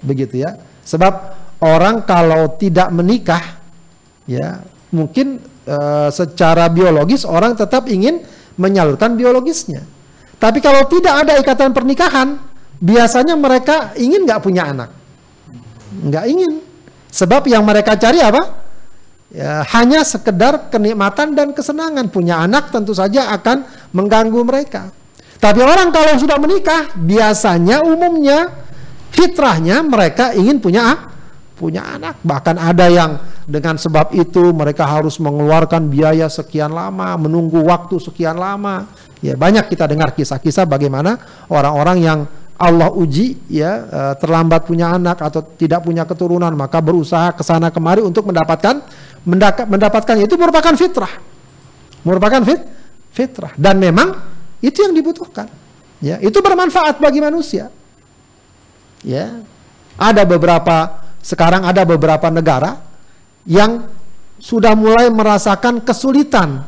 Begitu ya. Sebab orang kalau tidak menikah ya, mungkin e, secara biologis orang tetap ingin menyalurkan biologisnya. Tapi kalau tidak ada ikatan pernikahan, biasanya mereka ingin nggak punya anak. Nggak ingin. Sebab yang mereka cari apa? Ya, hanya sekedar kenikmatan dan kesenangan. Punya anak tentu saja akan mengganggu mereka. Tapi orang kalau sudah menikah, biasanya umumnya fitrahnya mereka ingin punya punya anak. Bahkan ada yang dengan sebab itu mereka harus mengeluarkan biaya sekian lama, menunggu waktu sekian lama. Ya, banyak kita dengar kisah-kisah bagaimana orang-orang yang Allah uji ya eh, terlambat punya anak atau tidak punya keturunan maka berusaha ke sana kemari untuk mendapatkan mendapatkan itu merupakan fitrah. Merupakan fit fitrah dan memang itu yang dibutuhkan. Ya, itu bermanfaat bagi manusia. Ya. Ada beberapa sekarang ada beberapa negara yang sudah mulai merasakan kesulitan.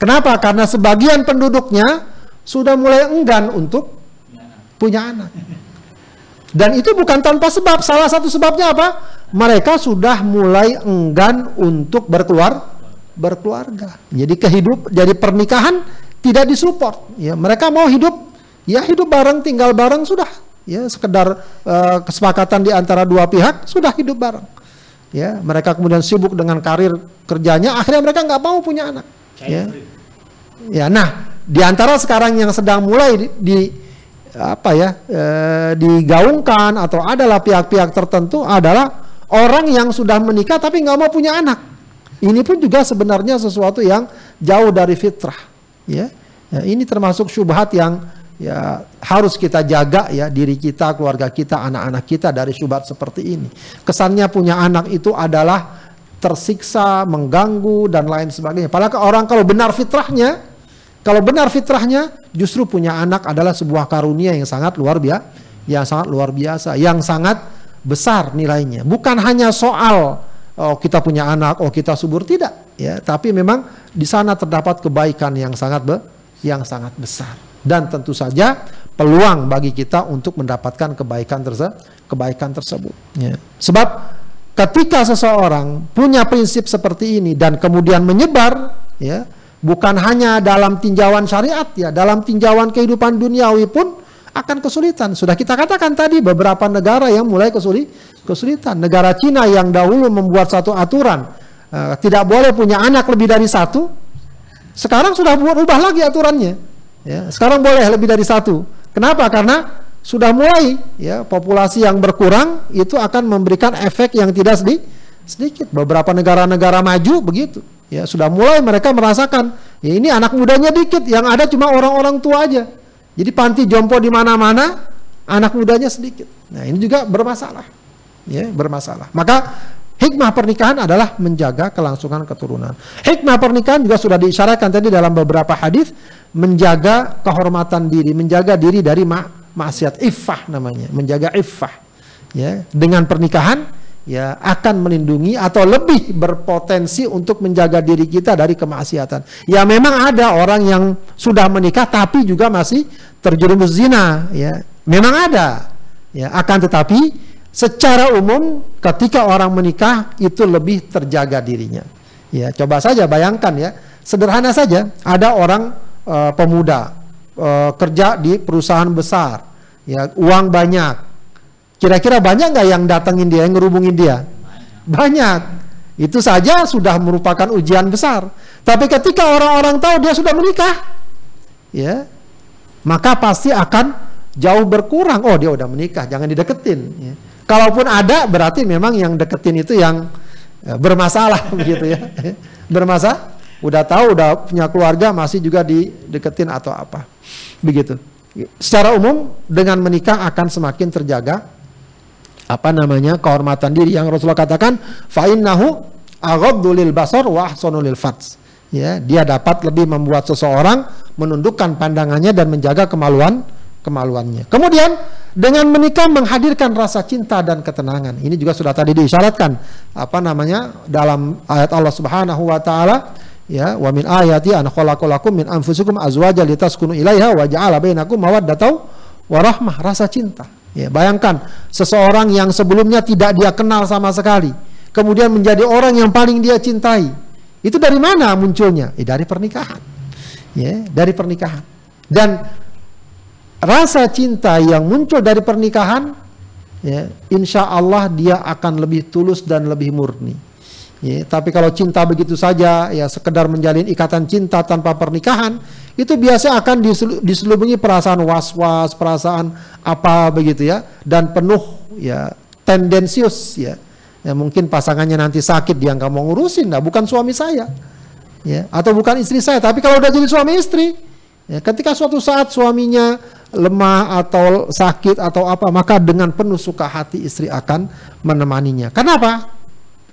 Kenapa? Karena sebagian penduduknya sudah mulai enggan untuk punya anak. Dan itu bukan tanpa sebab. Salah satu sebabnya apa? Mereka sudah mulai enggan untuk berkeluar berkeluarga. Jadi kehidup jadi pernikahan tidak disupport. Ya, mereka mau hidup ya hidup bareng, tinggal bareng sudah ya sekedar uh, kesepakatan di antara dua pihak sudah hidup bareng. Ya mereka kemudian sibuk dengan karir kerjanya akhirnya mereka nggak mau punya anak. Ya. ya nah di antara sekarang yang sedang mulai di, di apa ya eh, digaungkan atau adalah pihak-pihak tertentu adalah orang yang sudah menikah tapi nggak mau punya anak. Ini pun juga sebenarnya sesuatu yang jauh dari fitrah. Ya, ya ini termasuk syubhat yang ya harus kita jaga ya diri kita, keluarga kita, anak-anak kita dari syubhat seperti ini. Kesannya punya anak itu adalah tersiksa, mengganggu dan lain sebagainya. Padahal orang kalau benar fitrahnya, kalau benar fitrahnya justru punya anak adalah sebuah karunia yang sangat luar biasa, yang sangat luar biasa, yang sangat besar nilainya. Bukan hanya soal oh kita punya anak, oh kita subur tidak, ya, tapi memang di sana terdapat kebaikan yang sangat yang sangat besar. Dan tentu saja peluang bagi kita untuk mendapatkan kebaikan tersebut, kebaikan tersebut. Ya. Sebab ketika seseorang punya prinsip seperti ini dan kemudian menyebar ya bukan hanya dalam tinjauan syariat ya dalam tinjauan kehidupan duniawi pun akan kesulitan sudah kita katakan tadi beberapa negara yang mulai kesulit kesulitan negara Cina yang dahulu membuat satu aturan uh, tidak boleh punya anak lebih dari satu sekarang sudah buat ubah lagi aturannya ya sekarang boleh lebih dari satu. Kenapa? Karena sudah mulai ya populasi yang berkurang itu akan memberikan efek yang tidak sedikit sedikit. Beberapa negara-negara maju begitu. Ya sudah mulai mereka merasakan ya ini anak mudanya dikit yang ada cuma orang-orang tua aja. Jadi panti jompo di mana-mana anak mudanya sedikit. Nah ini juga bermasalah. Ya bermasalah. Maka hikmah pernikahan adalah menjaga kelangsungan keturunan. Hikmah pernikahan juga sudah diisyaratkan tadi dalam beberapa hadis menjaga kehormatan diri menjaga diri dari mak maksiat iffah namanya menjaga iffah ya. Dengan pernikahan ya akan melindungi atau lebih berpotensi untuk menjaga diri kita dari kemaksiatan. Ya memang ada orang yang sudah menikah tapi juga masih terjerumus zina ya. Memang ada ya. Akan tetapi secara umum ketika orang menikah itu lebih terjaga dirinya ya coba saja bayangkan ya sederhana saja ada orang uh, pemuda uh, kerja di perusahaan besar, ya uang banyak. Kira-kira banyak nggak yang datengin dia, yang ngerubungin dia? Banyak. Itu saja sudah merupakan ujian besar. Tapi ketika orang-orang tahu dia sudah menikah, ya, maka pasti akan jauh berkurang. Oh, dia udah menikah, jangan dideketin. Ya. Kalaupun ada, berarti memang yang deketin itu yang ya, bermasalah begitu ya. Bermasalah udah tahu udah punya keluarga masih juga dideketin atau apa. Begitu. Secara umum dengan menikah akan semakin terjaga apa namanya kehormatan diri. Yang Rasulullah katakan fa innahu aghaddu lil basar wa ahsanu lil fats. Ya dia dapat lebih membuat seseorang menundukkan pandangannya dan menjaga kemaluan kemaluannya. Kemudian dengan menikah menghadirkan rasa cinta dan ketenangan. Ini juga sudah tadi diisyaratkan apa namanya dalam ayat Allah Subhanahu wa taala ya wa min ayati an khalaqalakum min anfusikum azwajan litaskunu ilaiha wa ja'ala bainakum mawaddatan wa rahmah. Rasa cinta. Ya bayangkan seseorang yang sebelumnya tidak dia kenal sama sekali kemudian menjadi orang yang paling dia cintai. Itu dari mana munculnya? Eh, dari pernikahan. Ya dari pernikahan. Dan rasa cinta yang muncul dari pernikahan ya insya Allah dia akan lebih tulus dan lebih murni Ya, tapi kalau cinta begitu saja, ya sekedar menjalin ikatan cinta tanpa pernikahan, itu biasa akan diselubungi perasaan was-was, perasaan apa begitu ya, dan penuh ya tendensius ya. Ya mungkin pasangannya nanti sakit dia nggak mau ngurusin, nah bukan suami saya, ya atau bukan istri saya. Tapi kalau udah jadi suami istri, ya, ketika suatu saat suaminya lemah atau sakit atau apa, maka dengan penuh suka hati istri akan menemaninya. Kenapa?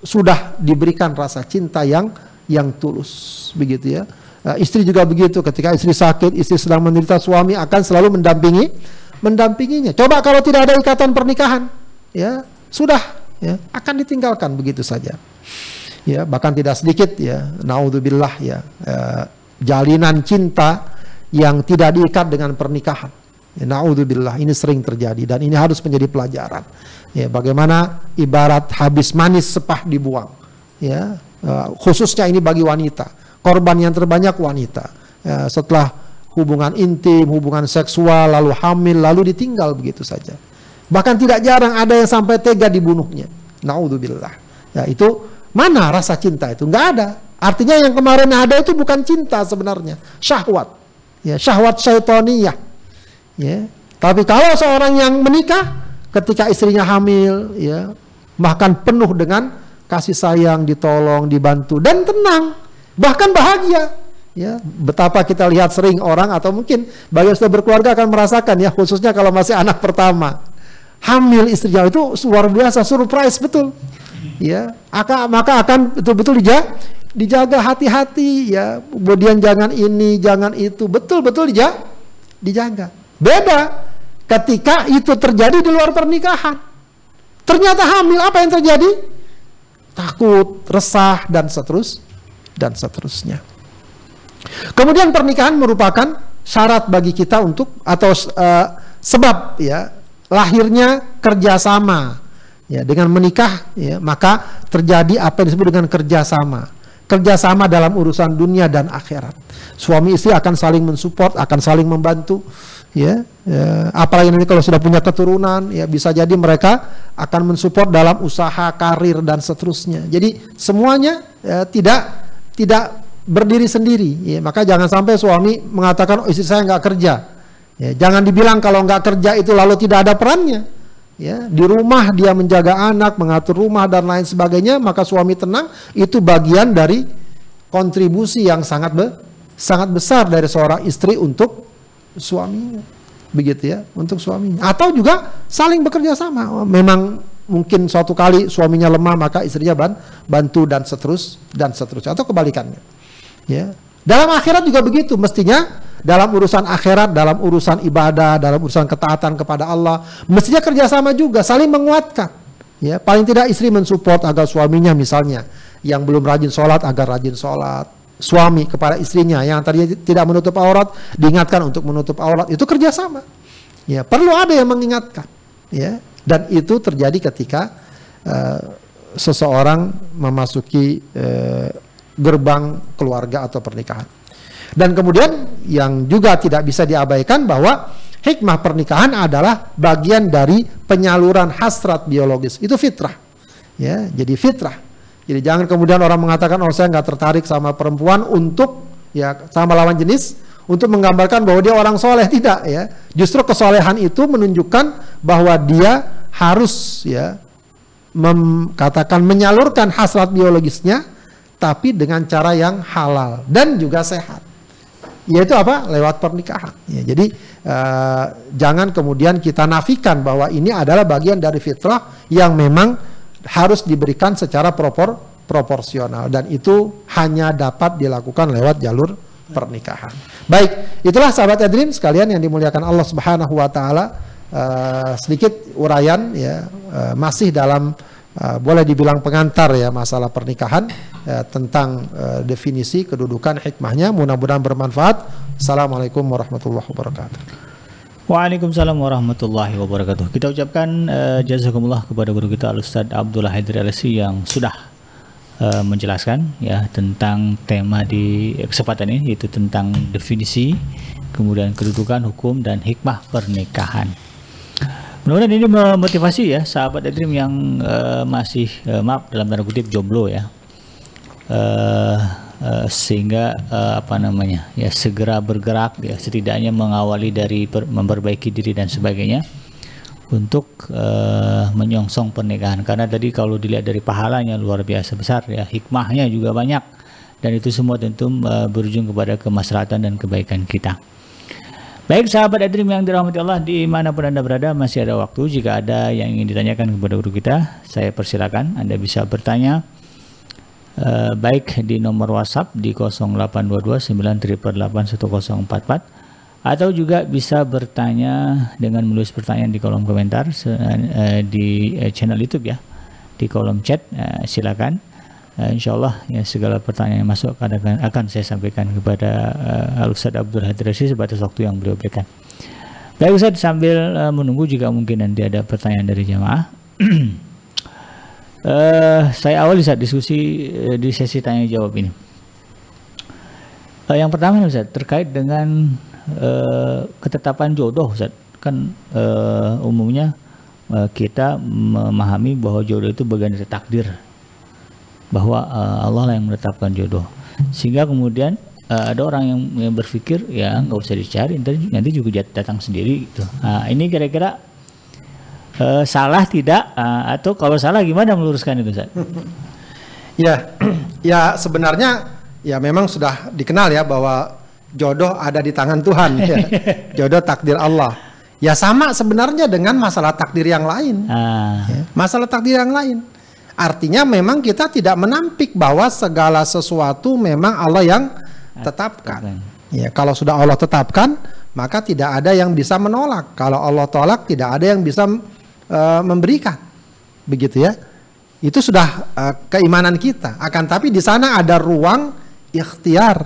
sudah diberikan rasa cinta yang yang tulus begitu ya. Uh, istri juga begitu ketika istri sakit, istri sedang menderita suami akan selalu mendampingi mendampinginya. Coba kalau tidak ada ikatan pernikahan, ya sudah ya akan ditinggalkan begitu saja. Ya, bahkan tidak sedikit ya, naudzubillah ya, uh, jalinan cinta yang tidak diikat dengan pernikahan. Ya, naudzubillah ini sering terjadi dan ini harus menjadi pelajaran. Ya, bagaimana ibarat habis manis sepah dibuang. Ya, uh, khususnya ini bagi wanita. Korban yang terbanyak wanita. Ya, setelah hubungan intim, hubungan seksual, lalu hamil, lalu ditinggal begitu saja. Bahkan tidak jarang ada yang sampai tega dibunuhnya. Naudzubillah. Ya, itu mana rasa cinta itu? Enggak ada. Artinya yang kemarin ada itu bukan cinta sebenarnya, syahwat. Ya, syahwat syaitoniyah. Ya, Tapi kalau seorang yang menikah ketika istrinya hamil ya bahkan penuh dengan kasih sayang, ditolong, dibantu dan tenang, bahkan bahagia. Ya, betapa kita lihat sering orang atau mungkin bagi sudah berkeluarga akan merasakan ya khususnya kalau masih anak pertama. Hamil istrinya itu luar biasa surprise betul. Ya maka maka akan betul-betul dijaga dijaga hati-hati ya. Kemudian jangan ini jangan itu betul-betul dijaga dijaga beda ketika itu terjadi di luar pernikahan. Ternyata hamil apa yang terjadi? Takut resah dan seterus dan seterusnya. Kemudian pernikahan merupakan syarat bagi kita untuk atau uh, sebab ya lahirnya kerjasama ya dengan menikah ya maka terjadi apa yang disebut dengan kerjasama. Kerjasama dalam urusan dunia dan akhirat. Suami istri akan saling mensupport akan saling membantu ya, ya apalagi nanti kalau sudah punya keturunan ya bisa jadi mereka akan mensupport dalam usaha karir dan seterusnya jadi semuanya ya, tidak tidak berdiri sendiri. Ya, maka jangan sampai suami mengatakan oh, istri saya nggak kerja. Ya, jangan dibilang kalau nggak kerja itu lalu tidak ada perannya. Ya, di rumah dia menjaga anak, mengatur rumah dan lain sebagainya, maka suami tenang itu bagian dari kontribusi yang sangat be sangat besar dari seorang istri untuk suaminya. Begitu ya, untuk suaminya. Atau juga saling bekerja sama. Memang mungkin suatu kali suaminya lemah maka istrinya bantu dan seterus dan seterusnya atau kebalikannya. Ya. Dalam akhirat juga begitu, mestinya dalam urusan akhirat, dalam urusan ibadah, dalam urusan ketaatan kepada Allah, mestinya kerjasama juga, saling menguatkan. Ya, paling tidak istri mensupport agar suaminya misalnya yang belum rajin sholat agar rajin sholat, suami kepada istrinya yang tadinya tidak menutup aurat diingatkan untuk menutup aurat itu kerjasama. Ya, perlu ada yang mengingatkan. Ya, dan itu terjadi ketika uh, seseorang memasuki uh, gerbang keluarga atau pernikahan. Dan kemudian yang juga tidak bisa diabaikan bahwa hikmah pernikahan adalah bagian dari penyaluran hasrat biologis. Itu fitrah. Ya, jadi fitrah. Jadi jangan kemudian orang mengatakan oh saya nggak tertarik sama perempuan untuk ya sama lawan jenis untuk menggambarkan bahwa dia orang soleh tidak ya. Justru kesolehan itu menunjukkan bahwa dia harus ya katakan menyalurkan hasrat biologisnya tapi dengan cara yang halal dan juga sehat. Yaitu apa? Lewat pernikahan. Ya, jadi uh, jangan kemudian kita nafikan bahwa ini adalah bagian dari fitrah yang memang harus diberikan secara propor proporsional. Dan itu hanya dapat dilakukan lewat jalur pernikahan. Baik, itulah sahabat Edrin sekalian yang dimuliakan Allah Subhanahu wa taala. Uh, sedikit uraian ya. Uh, masih dalam uh, boleh dibilang pengantar ya masalah pernikahan ya, tentang uh, definisi kedudukan hikmahnya. Mudah-mudahan bermanfaat. Assalamualaikum warahmatullahi wabarakatuh Waalaikumsalam warahmatullahi wabarakatuh. Kita ucapkan uh, jazakumullah kepada guru kita Al Ustaz Abdullah Haidar Alasi yang sudah uh, menjelaskan ya tentang tema di kesempatan ini yaitu tentang definisi, kemudian kedudukan hukum dan hikmah pernikahan. Mudah-mudahan ini memotivasi ya sahabat Dream yang uh, masih uh, maaf dalam tanda kutip jomblo ya. Uh, uh, sehingga uh, apa namanya ya segera bergerak ya setidaknya mengawali dari per, memperbaiki diri dan sebagainya untuk uh, menyongsong pernikahan. Karena tadi kalau dilihat dari pahalanya luar biasa besar ya hikmahnya juga banyak. Dan itu semua tentu uh, berujung kepada kemaslahatan dan kebaikan kita. Baik sahabat Adrim yang dirahmati Allah di mana pun Anda berada masih ada waktu. Jika ada yang ingin ditanyakan kepada guru kita saya persilakan. Anda bisa bertanya uh, baik di nomor WhatsApp di 0822 atau juga bisa bertanya dengan menulis pertanyaan di kolom komentar uh, di uh, channel YouTube ya di kolom chat silakan insya Allah ya segala pertanyaan yang masuk akan, akan saya sampaikan kepada uh, Al Ustaz Abdul Hadrasi sebatas waktu yang beliau berikan. Baik Ustaz sambil menunggu jika mungkin nanti ada pertanyaan dari jamaah. uh, saya awali saat diskusi uh, di sesi tanya jawab ini. Uh, yang pertama Ustaz terkait dengan uh, ketetapan jodoh Ustaz. Kan uh, umumnya uh, kita memahami bahwa jodoh itu bagian dari takdir bahwa uh, Allah lah yang menetapkan jodoh. Sehingga kemudian eh, ada orang yang, yang berpikir ya nggak usah dicari nanti, nanti juga datang sendiri gitu. Nah, ini kira-kira eh, salah tidak Eh, atau kalau salah gimana meluruskan itu Ustaz? Ya, ya sebenarnya ya memang sudah dikenal ya bahwa jodoh ada di tangan Tuhan ya. Jodoh takdir Allah. Ya sama sebenarnya dengan masalah takdir yang lain. Ah, ya. Masalah takdir yang lain. Artinya memang kita tidak menampik bahwa segala sesuatu memang Allah yang tetapkan. Ya, kalau sudah Allah tetapkan, maka tidak ada yang bisa menolak. Kalau Allah tolak, tidak ada yang bisa eh, memberikan. Begitu ya. Itu sudah eh, keimanan kita. Akan tapi di sana ada ruang ikhtiar,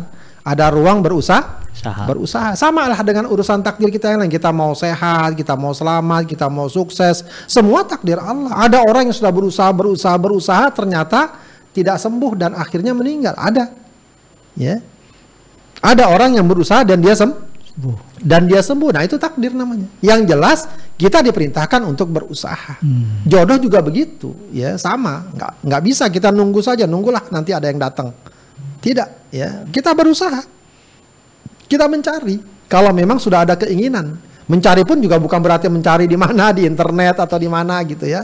ada ruang berusaha Usaha. berusaha sama lah dengan urusan takdir kita yang lain kita mau sehat kita mau selamat kita mau sukses semua takdir Allah ada orang yang sudah berusaha berusaha berusaha ternyata tidak sembuh dan akhirnya meninggal ada ya ada orang yang berusaha dan dia sem Sembuh. Dan dia sembuh. Nah itu takdir namanya. Yang jelas kita diperintahkan untuk berusaha. Hmm. jodoh juga begitu. Ya sama. Nggak nggak bisa kita nunggu saja. Nunggulah nanti ada yang datang. Tidak. Ya kita berusaha. Kita mencari. Kalau memang sudah ada keinginan. Mencari pun juga bukan berarti mencari di mana? Di internet atau di mana gitu ya.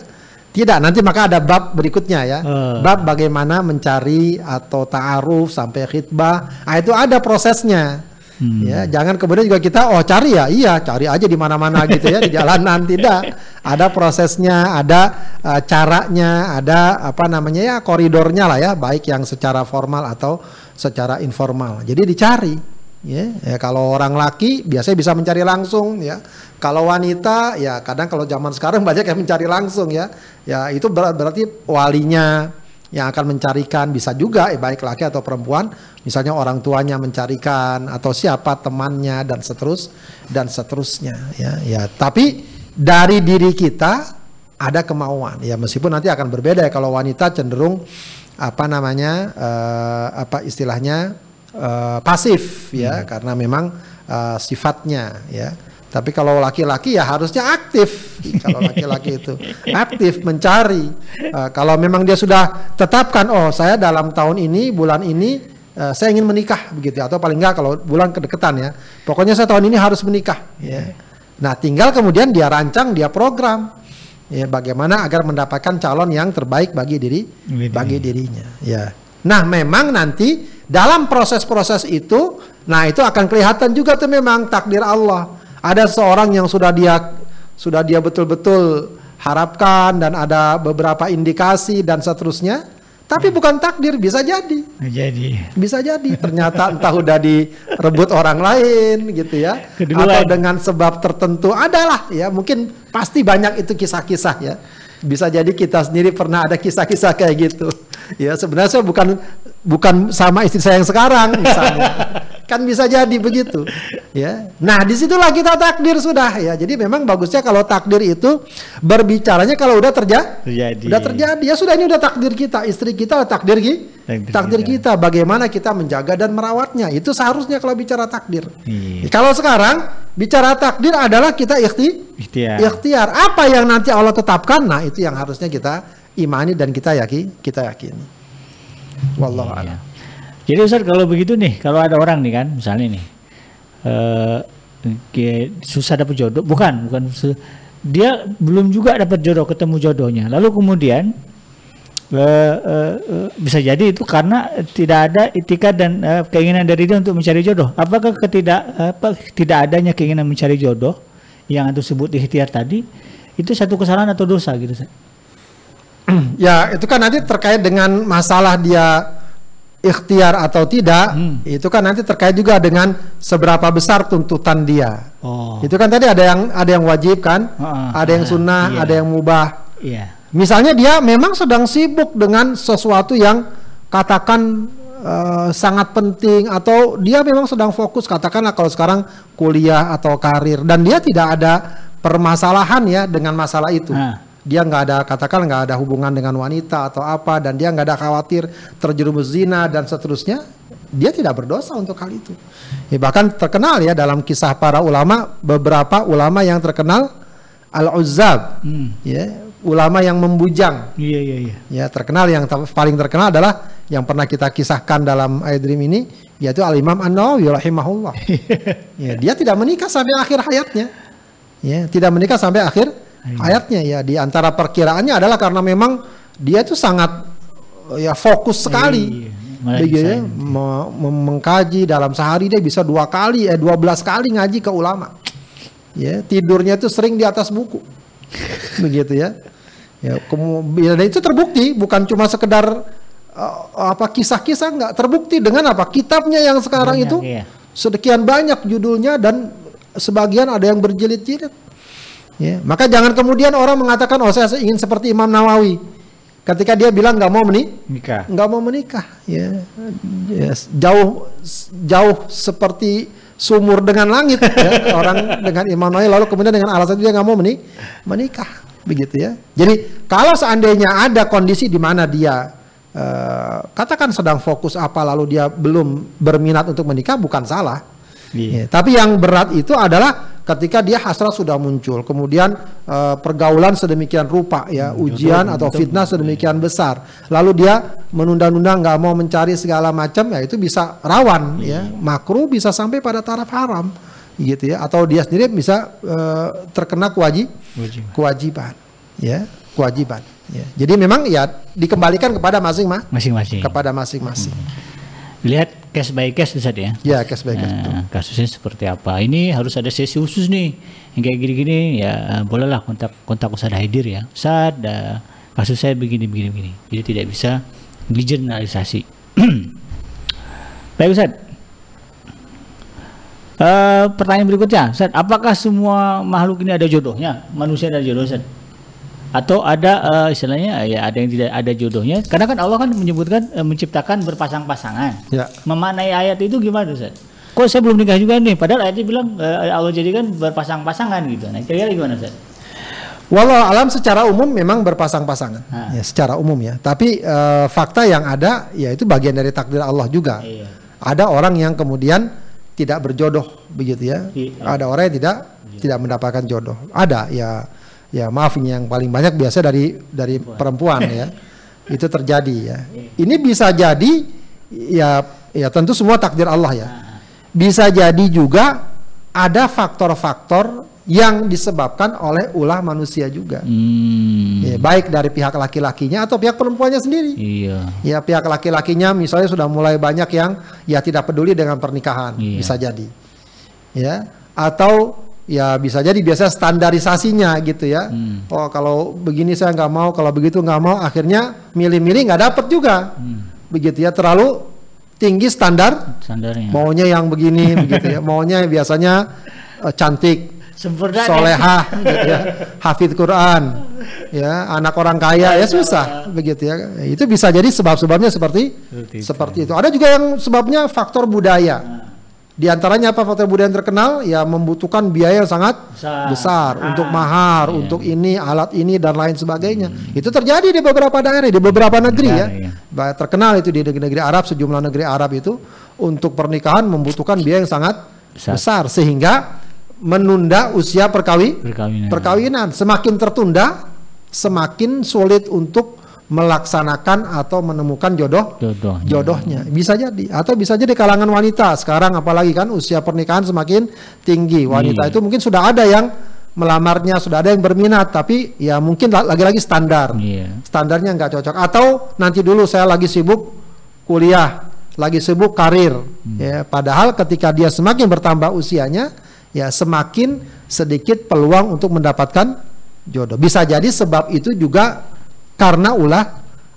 Tidak. Nanti maka ada bab berikutnya ya. Eh. bab bagaimana mencari atau ta'aruf sampai khitbah nah, itu ada prosesnya Hmm. ya jangan kemudian juga kita oh cari ya. Iya cari aja di mana-mana gitu ya di jalanan. Tidak. Ada prosesnya ada eh, caranya ada apa namanya ya koridornya lah ya baik yang secara formal atau secara informal. Jadi dicari ya, ya kalau orang laki biasanya bisa mencari langsung ya. Kalau wanita ya kadang kalau zaman sekarang banyak yang mencari langsung ya. Ya itu ber- berarti walinya yang akan mencarikan bisa juga eh, baik laki atau perempuan misalnya orang tuanya mencarikan atau siapa temannya dan seterus dan seterusnya ya ya. Tapi dari diri kita ada kemauan ya. Meskipun nanti akan berbeda ya kalau wanita cenderung apa namanya eh, apa istilahnya eh, pasif ya. Karena memang eh, sifatnya ya tapi kalau laki-laki ya harusnya aktif. Kalau laki-laki itu aktif mencari. Eh, kalau memang dia sudah tetapkan oh saya dalam tahun ini bulan ini eh, saya ingin menikah begitu atau paling enggak kalau bulan kedekatan ya. Pokoknya saya tahun ini harus menikah. Ya nah tinggal kemudian dia rancang dia program. Ya bagaimana agar mendapatkan calon yang terbaik bagi diri Bagi bagi dirinya. Ya. Nah memang nanti dalam proses-proses itu nah itu akan kelihatan juga tuh memang takdir Allah ada seorang yang sudah dia sudah dia betul-betul harapkan dan ada beberapa indikasi dan seterusnya. Tapi bukan takdir bisa jadi. Jadi. Bisa jadi. Ternyata entah udah direbut orang lain gitu ya. Keduluan. atau dengan sebab tertentu. Adalah ya. Mungkin pasti banyak itu kisah-kisah ya. Bisa jadi kita sendiri pernah ada kisah-kisah kayak gitu. Ya sebenarnya saya bukan bukan sama istri saya yang sekarang misalnya kan bisa jadi begitu ya nah di situlah kita takdir sudah ya jadi memang bagusnya kalau takdir itu berbicaranya kalau udah terjadi terjadi. Udah terjadi ya sudah ini udah takdir kita, istri kita takdir ki, Takdir takdir, kita. kita. Bagaimana kita menjaga dan merawatnya itu seharusnya kalau bicara takdir. Iya. Kalau sekarang bicara takdir adalah kita ikhti, Ikhtiar. ikhtiar. Apa yang nanti Allah tetapkan, nah itu yang harusnya kita imani dan kita yaki, kita yakini. Wallahu Iya. a'lam. Jadi Ustaz kalau begitu nih, kalau ada orang nih kan, misalnya nih, ke- susah dapat jodoh, bukan, bukan, dia belum juga dapat jodoh, ketemu jodohnya, lalu kemudian eh, eh, eh, bisa jadi itu karena tidak ada itikad dan eh, keinginan dari dia untuk mencari jodoh. Apakah ketidak apa tidak adanya keinginan mencari jodoh yang antum sebut ikhtiar tadi itu satu kesalahan atau dosa gitu Ustaz? Ya itu kan nanti terkait dengan masalah dia ikhtiar atau tidak, Hmm. itu kan nanti terkait juga dengan seberapa besar tuntutan dia. Oh. Itu kan tadi ada yang ada yang wajib kan, Heeh, ada yang heeh, sunnah, iya. ada yang mubah. Iya. Misalnya dia memang sedang sibuk dengan sesuatu yang katakan eh, sangat penting atau dia memang sedang fokus katakanlah kalau sekarang kuliah atau karir dan dia tidak ada permasalahan ya dengan masalah itu. Ah. Dia nggak ada katakan nggak ada hubungan dengan wanita atau apa dan dia nggak ada khawatir terjerumus zina dan seterusnya. Dia tidak berdosa untuk hal itu. Ya, bahkan terkenal ya dalam kisah para ulama beberapa ulama yang terkenal al-uzzab Hmm. ya ulama yang membujang. Iya iya iya. Ya, terkenal yang paling terkenal adalah yang pernah kita kisahkan dalam iDream ini yaitu Al Imam An-Nawawi rahimahullah. ya, dia tidak menikah sampai akhir hayatnya. Ya, tidak menikah sampai akhir hayatnya ya. Di antara perkiraannya adalah karena memang dia itu sangat ya fokus sekali. Iya, malah Begitu ya, me- me- mengkaji dalam sehari dia bisa dua kali eh 12 kali ngaji ke ulama. Ya, tidurnya itu sering di atas buku. Begitu ya. Ya, kemudian dan itu terbukti bukan cuma sekedar uh, apa kisah-kisah nggak terbukti dengan apa kitabnya yang sekarang Banyak, itu iya. sekian banyak judulnya dan sebagian ada yang berjilid-jilid. Ya, maka jangan kemudian orang mengatakan oh saya ingin seperti Imam Nawawi. Ketika dia bilang nggak mau menikah, Nikah. nggak mau menikah, ya, Yes, jauh jauh seperti sumur dengan langit ya, orang dengan Imam Nawawi lalu kemudian dengan alasan dia nggak mau meni- menikah, begitu ya. Jadi kalau seandainya ada kondisi di mana dia eh, katakan sedang fokus apa lalu dia belum berminat untuk menikah, bukan salah. Iya. Ya, tapi yang berat itu adalah ketika dia hasrat sudah muncul, kemudian eh, pergaulan sedemikian rupa ya, ujian atau fitnah sedemikian besar, lalu dia menunda-nunda nggak mau mencari segala macam, ya itu bisa rawan ya, makruh bisa sampai pada taraf haram, gitu ya, atau dia sendiri bisa eh, terkena kewajib Wajib. kewajiban, ya, kewajiban. Ya. Jadi memang ya dikembalikan kepada masing-masing, Masing-masing. kepada masing-masing. Lihat case by case Ustaz ya. Ya, cashback. Nah, kasusnya seperti apa? Ini harus ada sesi khusus nih. Yang kayak gini-gini ya bolehlah kontak kontak Ustaz Haidir ya. Ustaz, ada kasus saya begini begini. Jadi tidak bisa digeneralisasi. Baik Ustaz. Eh, pertanyaan berikutnya, Ustaz, apakah semua makhluk ini ada jodohnya? Manusia ada jodoh, Ustaz? Atau ada eh, istilahnya ya ada yang tidak ada jodohnya? Karena kan Allah kan menyebutkan eh, menciptakan berpasang-pasangan. Ya. Memaknai ayat itu gimana Ustaz? Kok saya belum nikah juga nih? Padahal ayatnya bilang eh, Allah jadikan berpasang-pasangan gitu. Nah, kira-kira gimana Ustaz? Walau alam secara umum memang berpasang-pasangan, ya secara umum ya. Tapi eh, fakta yang ada, ya itu bagian dari takdir Allah juga. Iya. Ada orang yang kemudian tidak berjodoh, begitu ya. Iya. Ada orang yang tidak tidak mendapatkan jodoh. Ada ya, ya maaf ini yang paling banyak biasa dari dari perempuan ya. Itu terjadi ya. Ini bisa jadi ya ya tentu semua takdir Allah ya. Bisa jadi juga ada faktor-faktor yang disebabkan oleh ulah manusia juga. Hmm. Ya, baik dari pihak laki-lakinya atau pihak perempuannya sendiri. Iya. Ya pihak laki-lakinya misalnya sudah mulai banyak yang ya tidak peduli dengan pernikahan, Iya. bisa jadi. Ya, atau ya bisa jadi biasa standarisasinya gitu ya. Hmm. Oh kalau begini saya nggak mau, kalau begitu nggak mau, akhirnya milih-milih nggak dapet juga. Hmm. Begitu ya, terlalu tinggi standar Standarnya. maunya yang begini begitu ya maunya biasanya eh, cantik Sempurna. solehah gitu ya hafid Quran ya anak orang kaya ya susah begitu ya itu bisa jadi sebab-sebabnya seperti Seperti itu. seperti itu ada juga yang sebabnya faktor budaya di antaranya apa faktor budaya yang terkenal ya membutuhkan biaya yang sangat Besar. besar, Ah, untuk mahar iya. untuk ini alat ini dan lain sebagainya itu terjadi di beberapa daerah di beberapa negeri ya Negara, iya. Ba- terkenal itu di negeri-negeri Arab sejumlah negeri Arab itu untuk pernikahan membutuhkan biaya yang sangat Besar. besar, sehingga menunda usia perkawi Perkawinan. perkawinan semakin tertunda semakin sulit untuk melaksanakan atau menemukan jodoh Jodohnya. jodohnya bisa jadi atau bisa jadi kalangan wanita sekarang apalagi kan usia pernikahan semakin tinggi wanita Iya. itu mungkin sudah ada yang melamarnya sudah ada yang berminat tapi ya mungkin la- lagi-lagi standar Iya. standarnya nggak cocok atau nanti dulu saya lagi sibuk kuliah lagi sibuk karir Hmm. ya padahal ketika dia semakin bertambah usianya ya semakin sedikit peluang untuk mendapatkan jodoh bisa jadi sebab itu juga karena ulah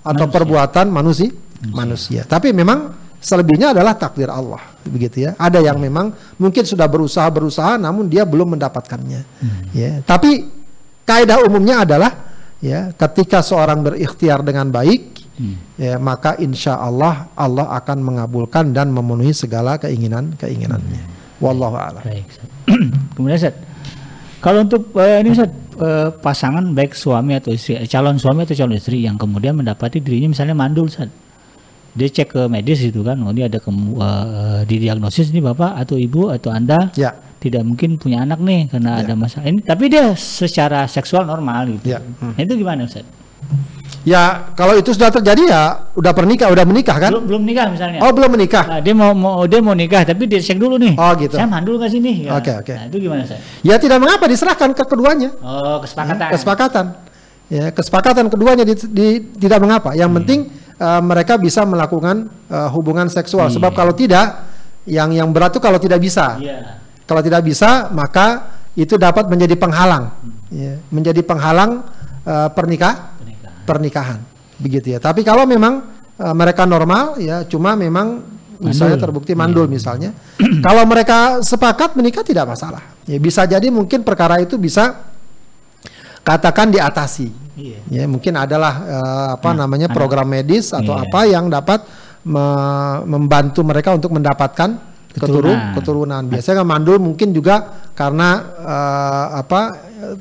atau Manusia. perbuatan manusia. Manusia. Tapi memang selebihnya adalah takdir Allah. Begitu ya. Ada yang memang mungkin sudah berusaha berusaha namun dia belum mendapatkannya. Ya. Tapi kaidah umumnya adalah ya ketika seorang berikhtiar dengan baik ya maka insya Allah Allah akan mengabulkan dan memenuhi segala keinginan keinginannya wallahu a'lam. Kemudian Ustaz, kalau untuk eh, ini Ustaz, eh, pasangan baik suami atau istri, eh, calon suami atau calon istri yang kemudian mendapati dirinya misalnya mandul Ustaz. Dia cek ke medis itu kan, oh ini ada eh, didiagnosis ini Bapak atau Ibu atau Anda ya tidak mungkin punya anak nih karena ada masalah ini tapi dia secara seksual normal gitu Ya. Nah, itu gimana Ustaz? Ya kalau itu sudah terjadi ya udah pernikah, udah menikah kan? belum belum nikah misalnya Oh belum menikah. Nah, dia mau mau dia mau nikah tapi dia cek dulu nih Oh, gitu. saya mandul nggak sini Ya. Oke, oke. nah itu gimana Ustaz? Ya tidak mengapa diserahkan ke keduanya. oh kesepakatan Kesepakatan. Ya kesepakatan keduanya di- di- tidak mengapa. Yang penting eh, mereka bisa melakukan eh, hubungan seksual. Sebab kalau tidak, yang yang berat itu kalau tidak bisa. iya Kalau tidak bisa, maka itu dapat menjadi penghalang, ya, menjadi penghalang eh, pernikah pernikahan begitu ya. Tapi kalau memang eh, mereka normal, ya cuma memang misalnya terbukti mandul misalnya, kalau mereka sepakat menikah tidak masalah. Ya bisa jadi mungkin perkara itu bisa katakan diatasi. iya Ya mungkin adalah eh, apa namanya ada. program medis atau Iya. apa yang dapat me- membantu mereka untuk mendapatkan keturun Keturunan. keturunan. Biasanya kan mandul mungkin juga karena eh, apa eh,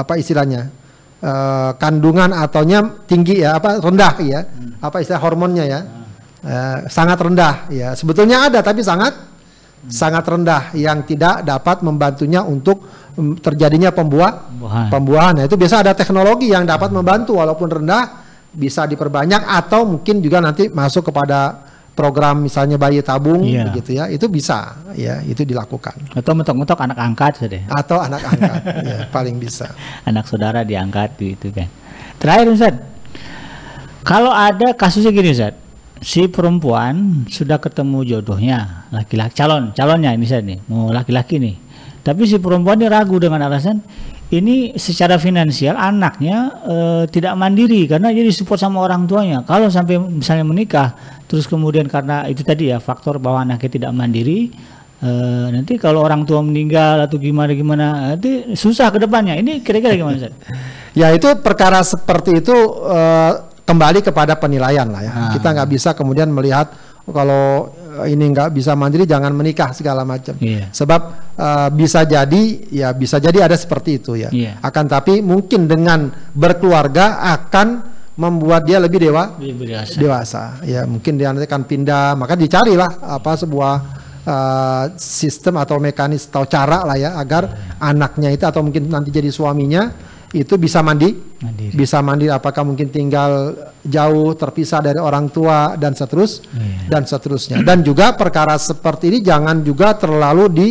apa istilahnya eh, kandungan ataunya tinggi ya apa rendah ya Hmm. apa istilah hormonnya ya Ah. Eh, sangat rendah ya sebetulnya ada tapi sangat Hmm. sangat rendah yang tidak dapat membantunya untuk mm, terjadinya pembuah Pembuahan. pembuahan. Nah, itu biasa ada teknologi yang dapat membantu walaupun rendah bisa diperbanyak atau mungkin juga nanti masuk kepada program misalnya bayi tabung Iya. begitu ya. Itu bisa ya, itu dilakukan. atau mentok-mentok anak angkat saja Atau anak angkat ya, paling bisa. anak saudara diangkat gitu kan. Terakhir Ustaz, kalau ada kasusnya gini Ustaz, si perempuan sudah ketemu jodohnya laki-laki calon calonnya ini saya nih mau laki-laki nih, tapi si perempuan ini ragu dengan alasan ini secara finansial anaknya eh, tidak mandiri karena jadi support sama orang tuanya. Kalau sampai misalnya menikah, terus kemudian karena itu tadi ya faktor bahwa anaknya tidak mandiri, eh, nanti kalau orang tua meninggal atau gimana gimana, nanti susah ke depannya. Ini kira-kira gimana Ustaz? Ya itu perkara seperti itu eh, kembali kepada penilaian lah ya. Ah. Kita nggak bisa kemudian melihat oh, kalau eh, ini nggak bisa mandiri jangan menikah segala macam. Iya. Sebab eh, bisa jadi ya bisa jadi ada seperti itu ya. Iya. Akan tapi mungkin dengan berkeluarga akan membuat dia lebih dewa Lebih dewasa. dewasa. Ya mungkin dia nanti akan pindah maka dicarilah apa sebuah eh, sistem atau mekanis atau cara lah ya agar anaknya itu atau mungkin nanti jadi suaminya itu bisa mandi Mandiri. bisa mandiri apakah mungkin tinggal jauh terpisah dari orang tua dan seterus Iya. dan seterusnya dan juga perkara seperti ini jangan juga terlalu di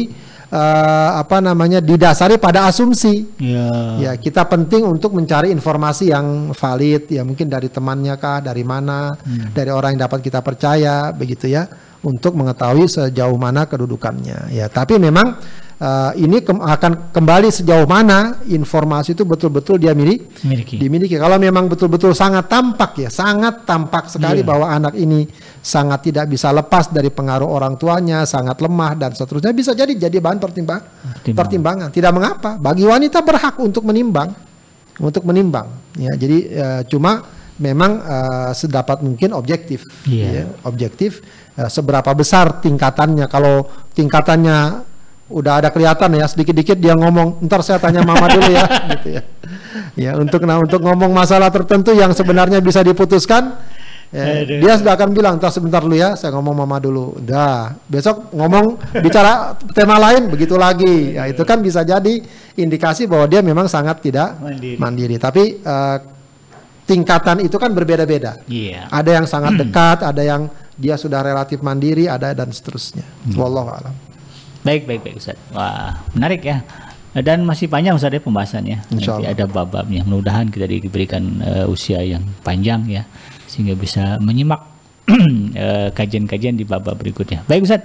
eh, apa namanya didasari pada asumsi. Iya. ya kita penting untuk mencari informasi yang valid ya mungkin dari temannya kah dari mana dari orang yang dapat kita percaya begitu ya untuk mengetahui sejauh mana kedudukannya. Ya tapi memang eh, ini kem- akan kembali sejauh mana informasi itu betul-betul dia miliki Miliki. dimiliki. Kalau memang betul-betul sangat tampak ya, sangat tampak sekali Iya. bahwa anak ini sangat tidak bisa lepas dari pengaruh orang tuanya, sangat lemah dan seterusnya bisa jadi jadi bahan pertimbang Pertimbangan. pertimbangan. Tidak mengapa, bagi wanita berhak untuk menimbang, untuk menimbang. Ya, jadi eh, cuma memang eh, sedapat mungkin objektif, Iya. ya, objektif seberapa besar tingkatannya. Kalau tingkatannya udah ada kelihatan ya sedikit-dikit dia ngomong ntar saya tanya mama dulu ya gitu ya. Ya untuk nah untuk ngomong masalah tertentu yang sebenarnya bisa diputuskan ya, Aduh. dia sudah akan bilang ntar sebentar dulu ya saya ngomong mama dulu. Udah besok ngomong bicara tema lain begitu lagi. Ya itu kan bisa jadi indikasi bahwa dia memang sangat tidak Mandiri. mandiri. Tapi eh, tingkatan itu kan berbeda-beda. Iya. ada yang sangat dekat ada yang dia sudah relatif mandiri ada dan seterusnya. Wallahu alam Baik, baik, baik Ustaz. Wah, menarik ya. Dan masih panjang Ustaz ya pembahasannya. Nanti ada bab-babnya. Mudah-mudahan kita diberikan eh, usia yang panjang ya sehingga bisa menyimak eh, kajian-kajian di bab-bab berikutnya. Baik Ustaz.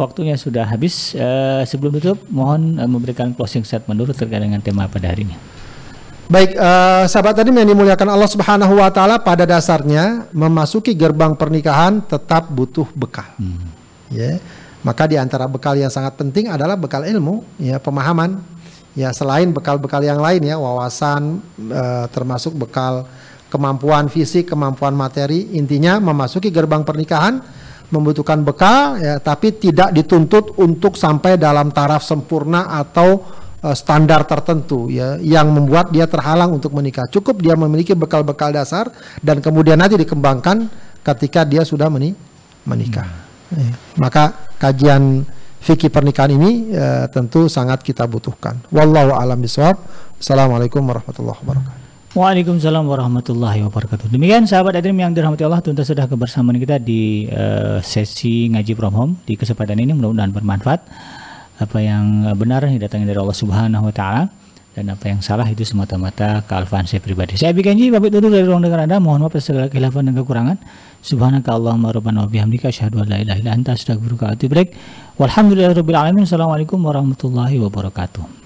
Waktunya sudah habis. Eh, sebelum tutup, mohon eh, memberikan closing statement dulu terkait dengan tema pada hari ini. Baik, eh, sahabat tadi yang dimuliakan Allah Subhanahu wa taala pada dasarnya memasuki gerbang pernikahan tetap butuh bekal. Ya. Maka di antara bekal yang sangat penting adalah bekal ilmu, ya, pemahaman. Ya, selain bekal-bekal yang lain ya, wawasan eh, termasuk bekal kemampuan fisik, kemampuan materi, intinya memasuki gerbang pernikahan membutuhkan bekal ya, tapi tidak dituntut untuk sampai dalam taraf sempurna atau eh, standar tertentu ya yang membuat dia terhalang untuk menikah. Cukup dia memiliki bekal-bekal dasar dan kemudian nanti dikembangkan ketika dia sudah meni- menikah. Ya. Maka kajian fikih pernikahan ini uh, tentu sangat kita butuhkan. Wallahu a'lam bishawab. Assalamualaikum warahmatullahi wabarakatuh. Waalaikumsalam warahmatullahi wabarakatuh. Demikian sahabat Adrim yang dirahmati Allah, tuntas sudah kebersamaan kita di uh, sesi ngaji from home di kesempatan ini mudah-mudahan bermanfaat. Apa yang benar didatangi dari Allah Subhanahu wa taala dan apa yang salah itu semata-mata kealfaan saya pribadi. Saya Abi Kanji, pamit dari ruang dengar Anda. Mohon maaf segala khilafan dan kekurangan. Subhanaka Allahumma rabbana wa bihamdika asyhadu an la ilaha illa anta astaghfiruka wa atubu ilaik. Walhamdulillahirabbil alamin. Assalamualaikum warahmatullahi wabarakatuh.